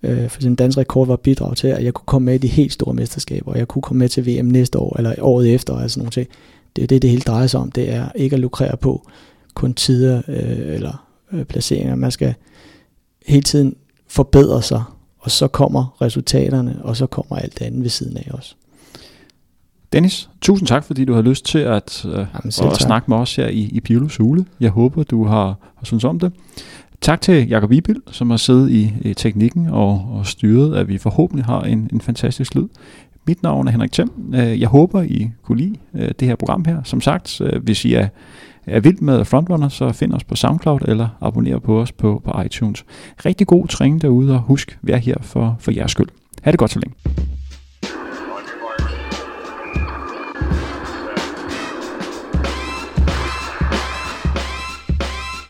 øh, for eksempel dansk rekord var bidrag til, at jeg kunne komme med i de helt store mesterskaber, og jeg kunne komme med til VM næste år, eller året efter, altså nogle ting. Det er det, det hele drejer sig om. Det er ikke at lukrere på kun tider øh, eller øh, placeringer. Man skal hele tiden forbedre sig, og så kommer resultaterne, og så kommer alt det andet ved siden af os. Dennis, tusind tak, fordi du har lyst til at, øh, at snakke med os her i, i Pilos Hule. Jeg håber, du har, har synes om det. Tak til Jakob Vibild, som har siddet i, i teknikken og, og styret, at vi forhåbentlig har en, en fantastisk lyd. Mit navn er Henrik Thiem. Øh, jeg håber, I kunne lide øh, det her program her. Som sagt, hvis I er, er vild med Frontrunner, så find os på SoundCloud eller abonner på os på, på iTunes. Rigtig god træning derude, og husk, vær her for, for jeres skyld. Ha' det godt så længe.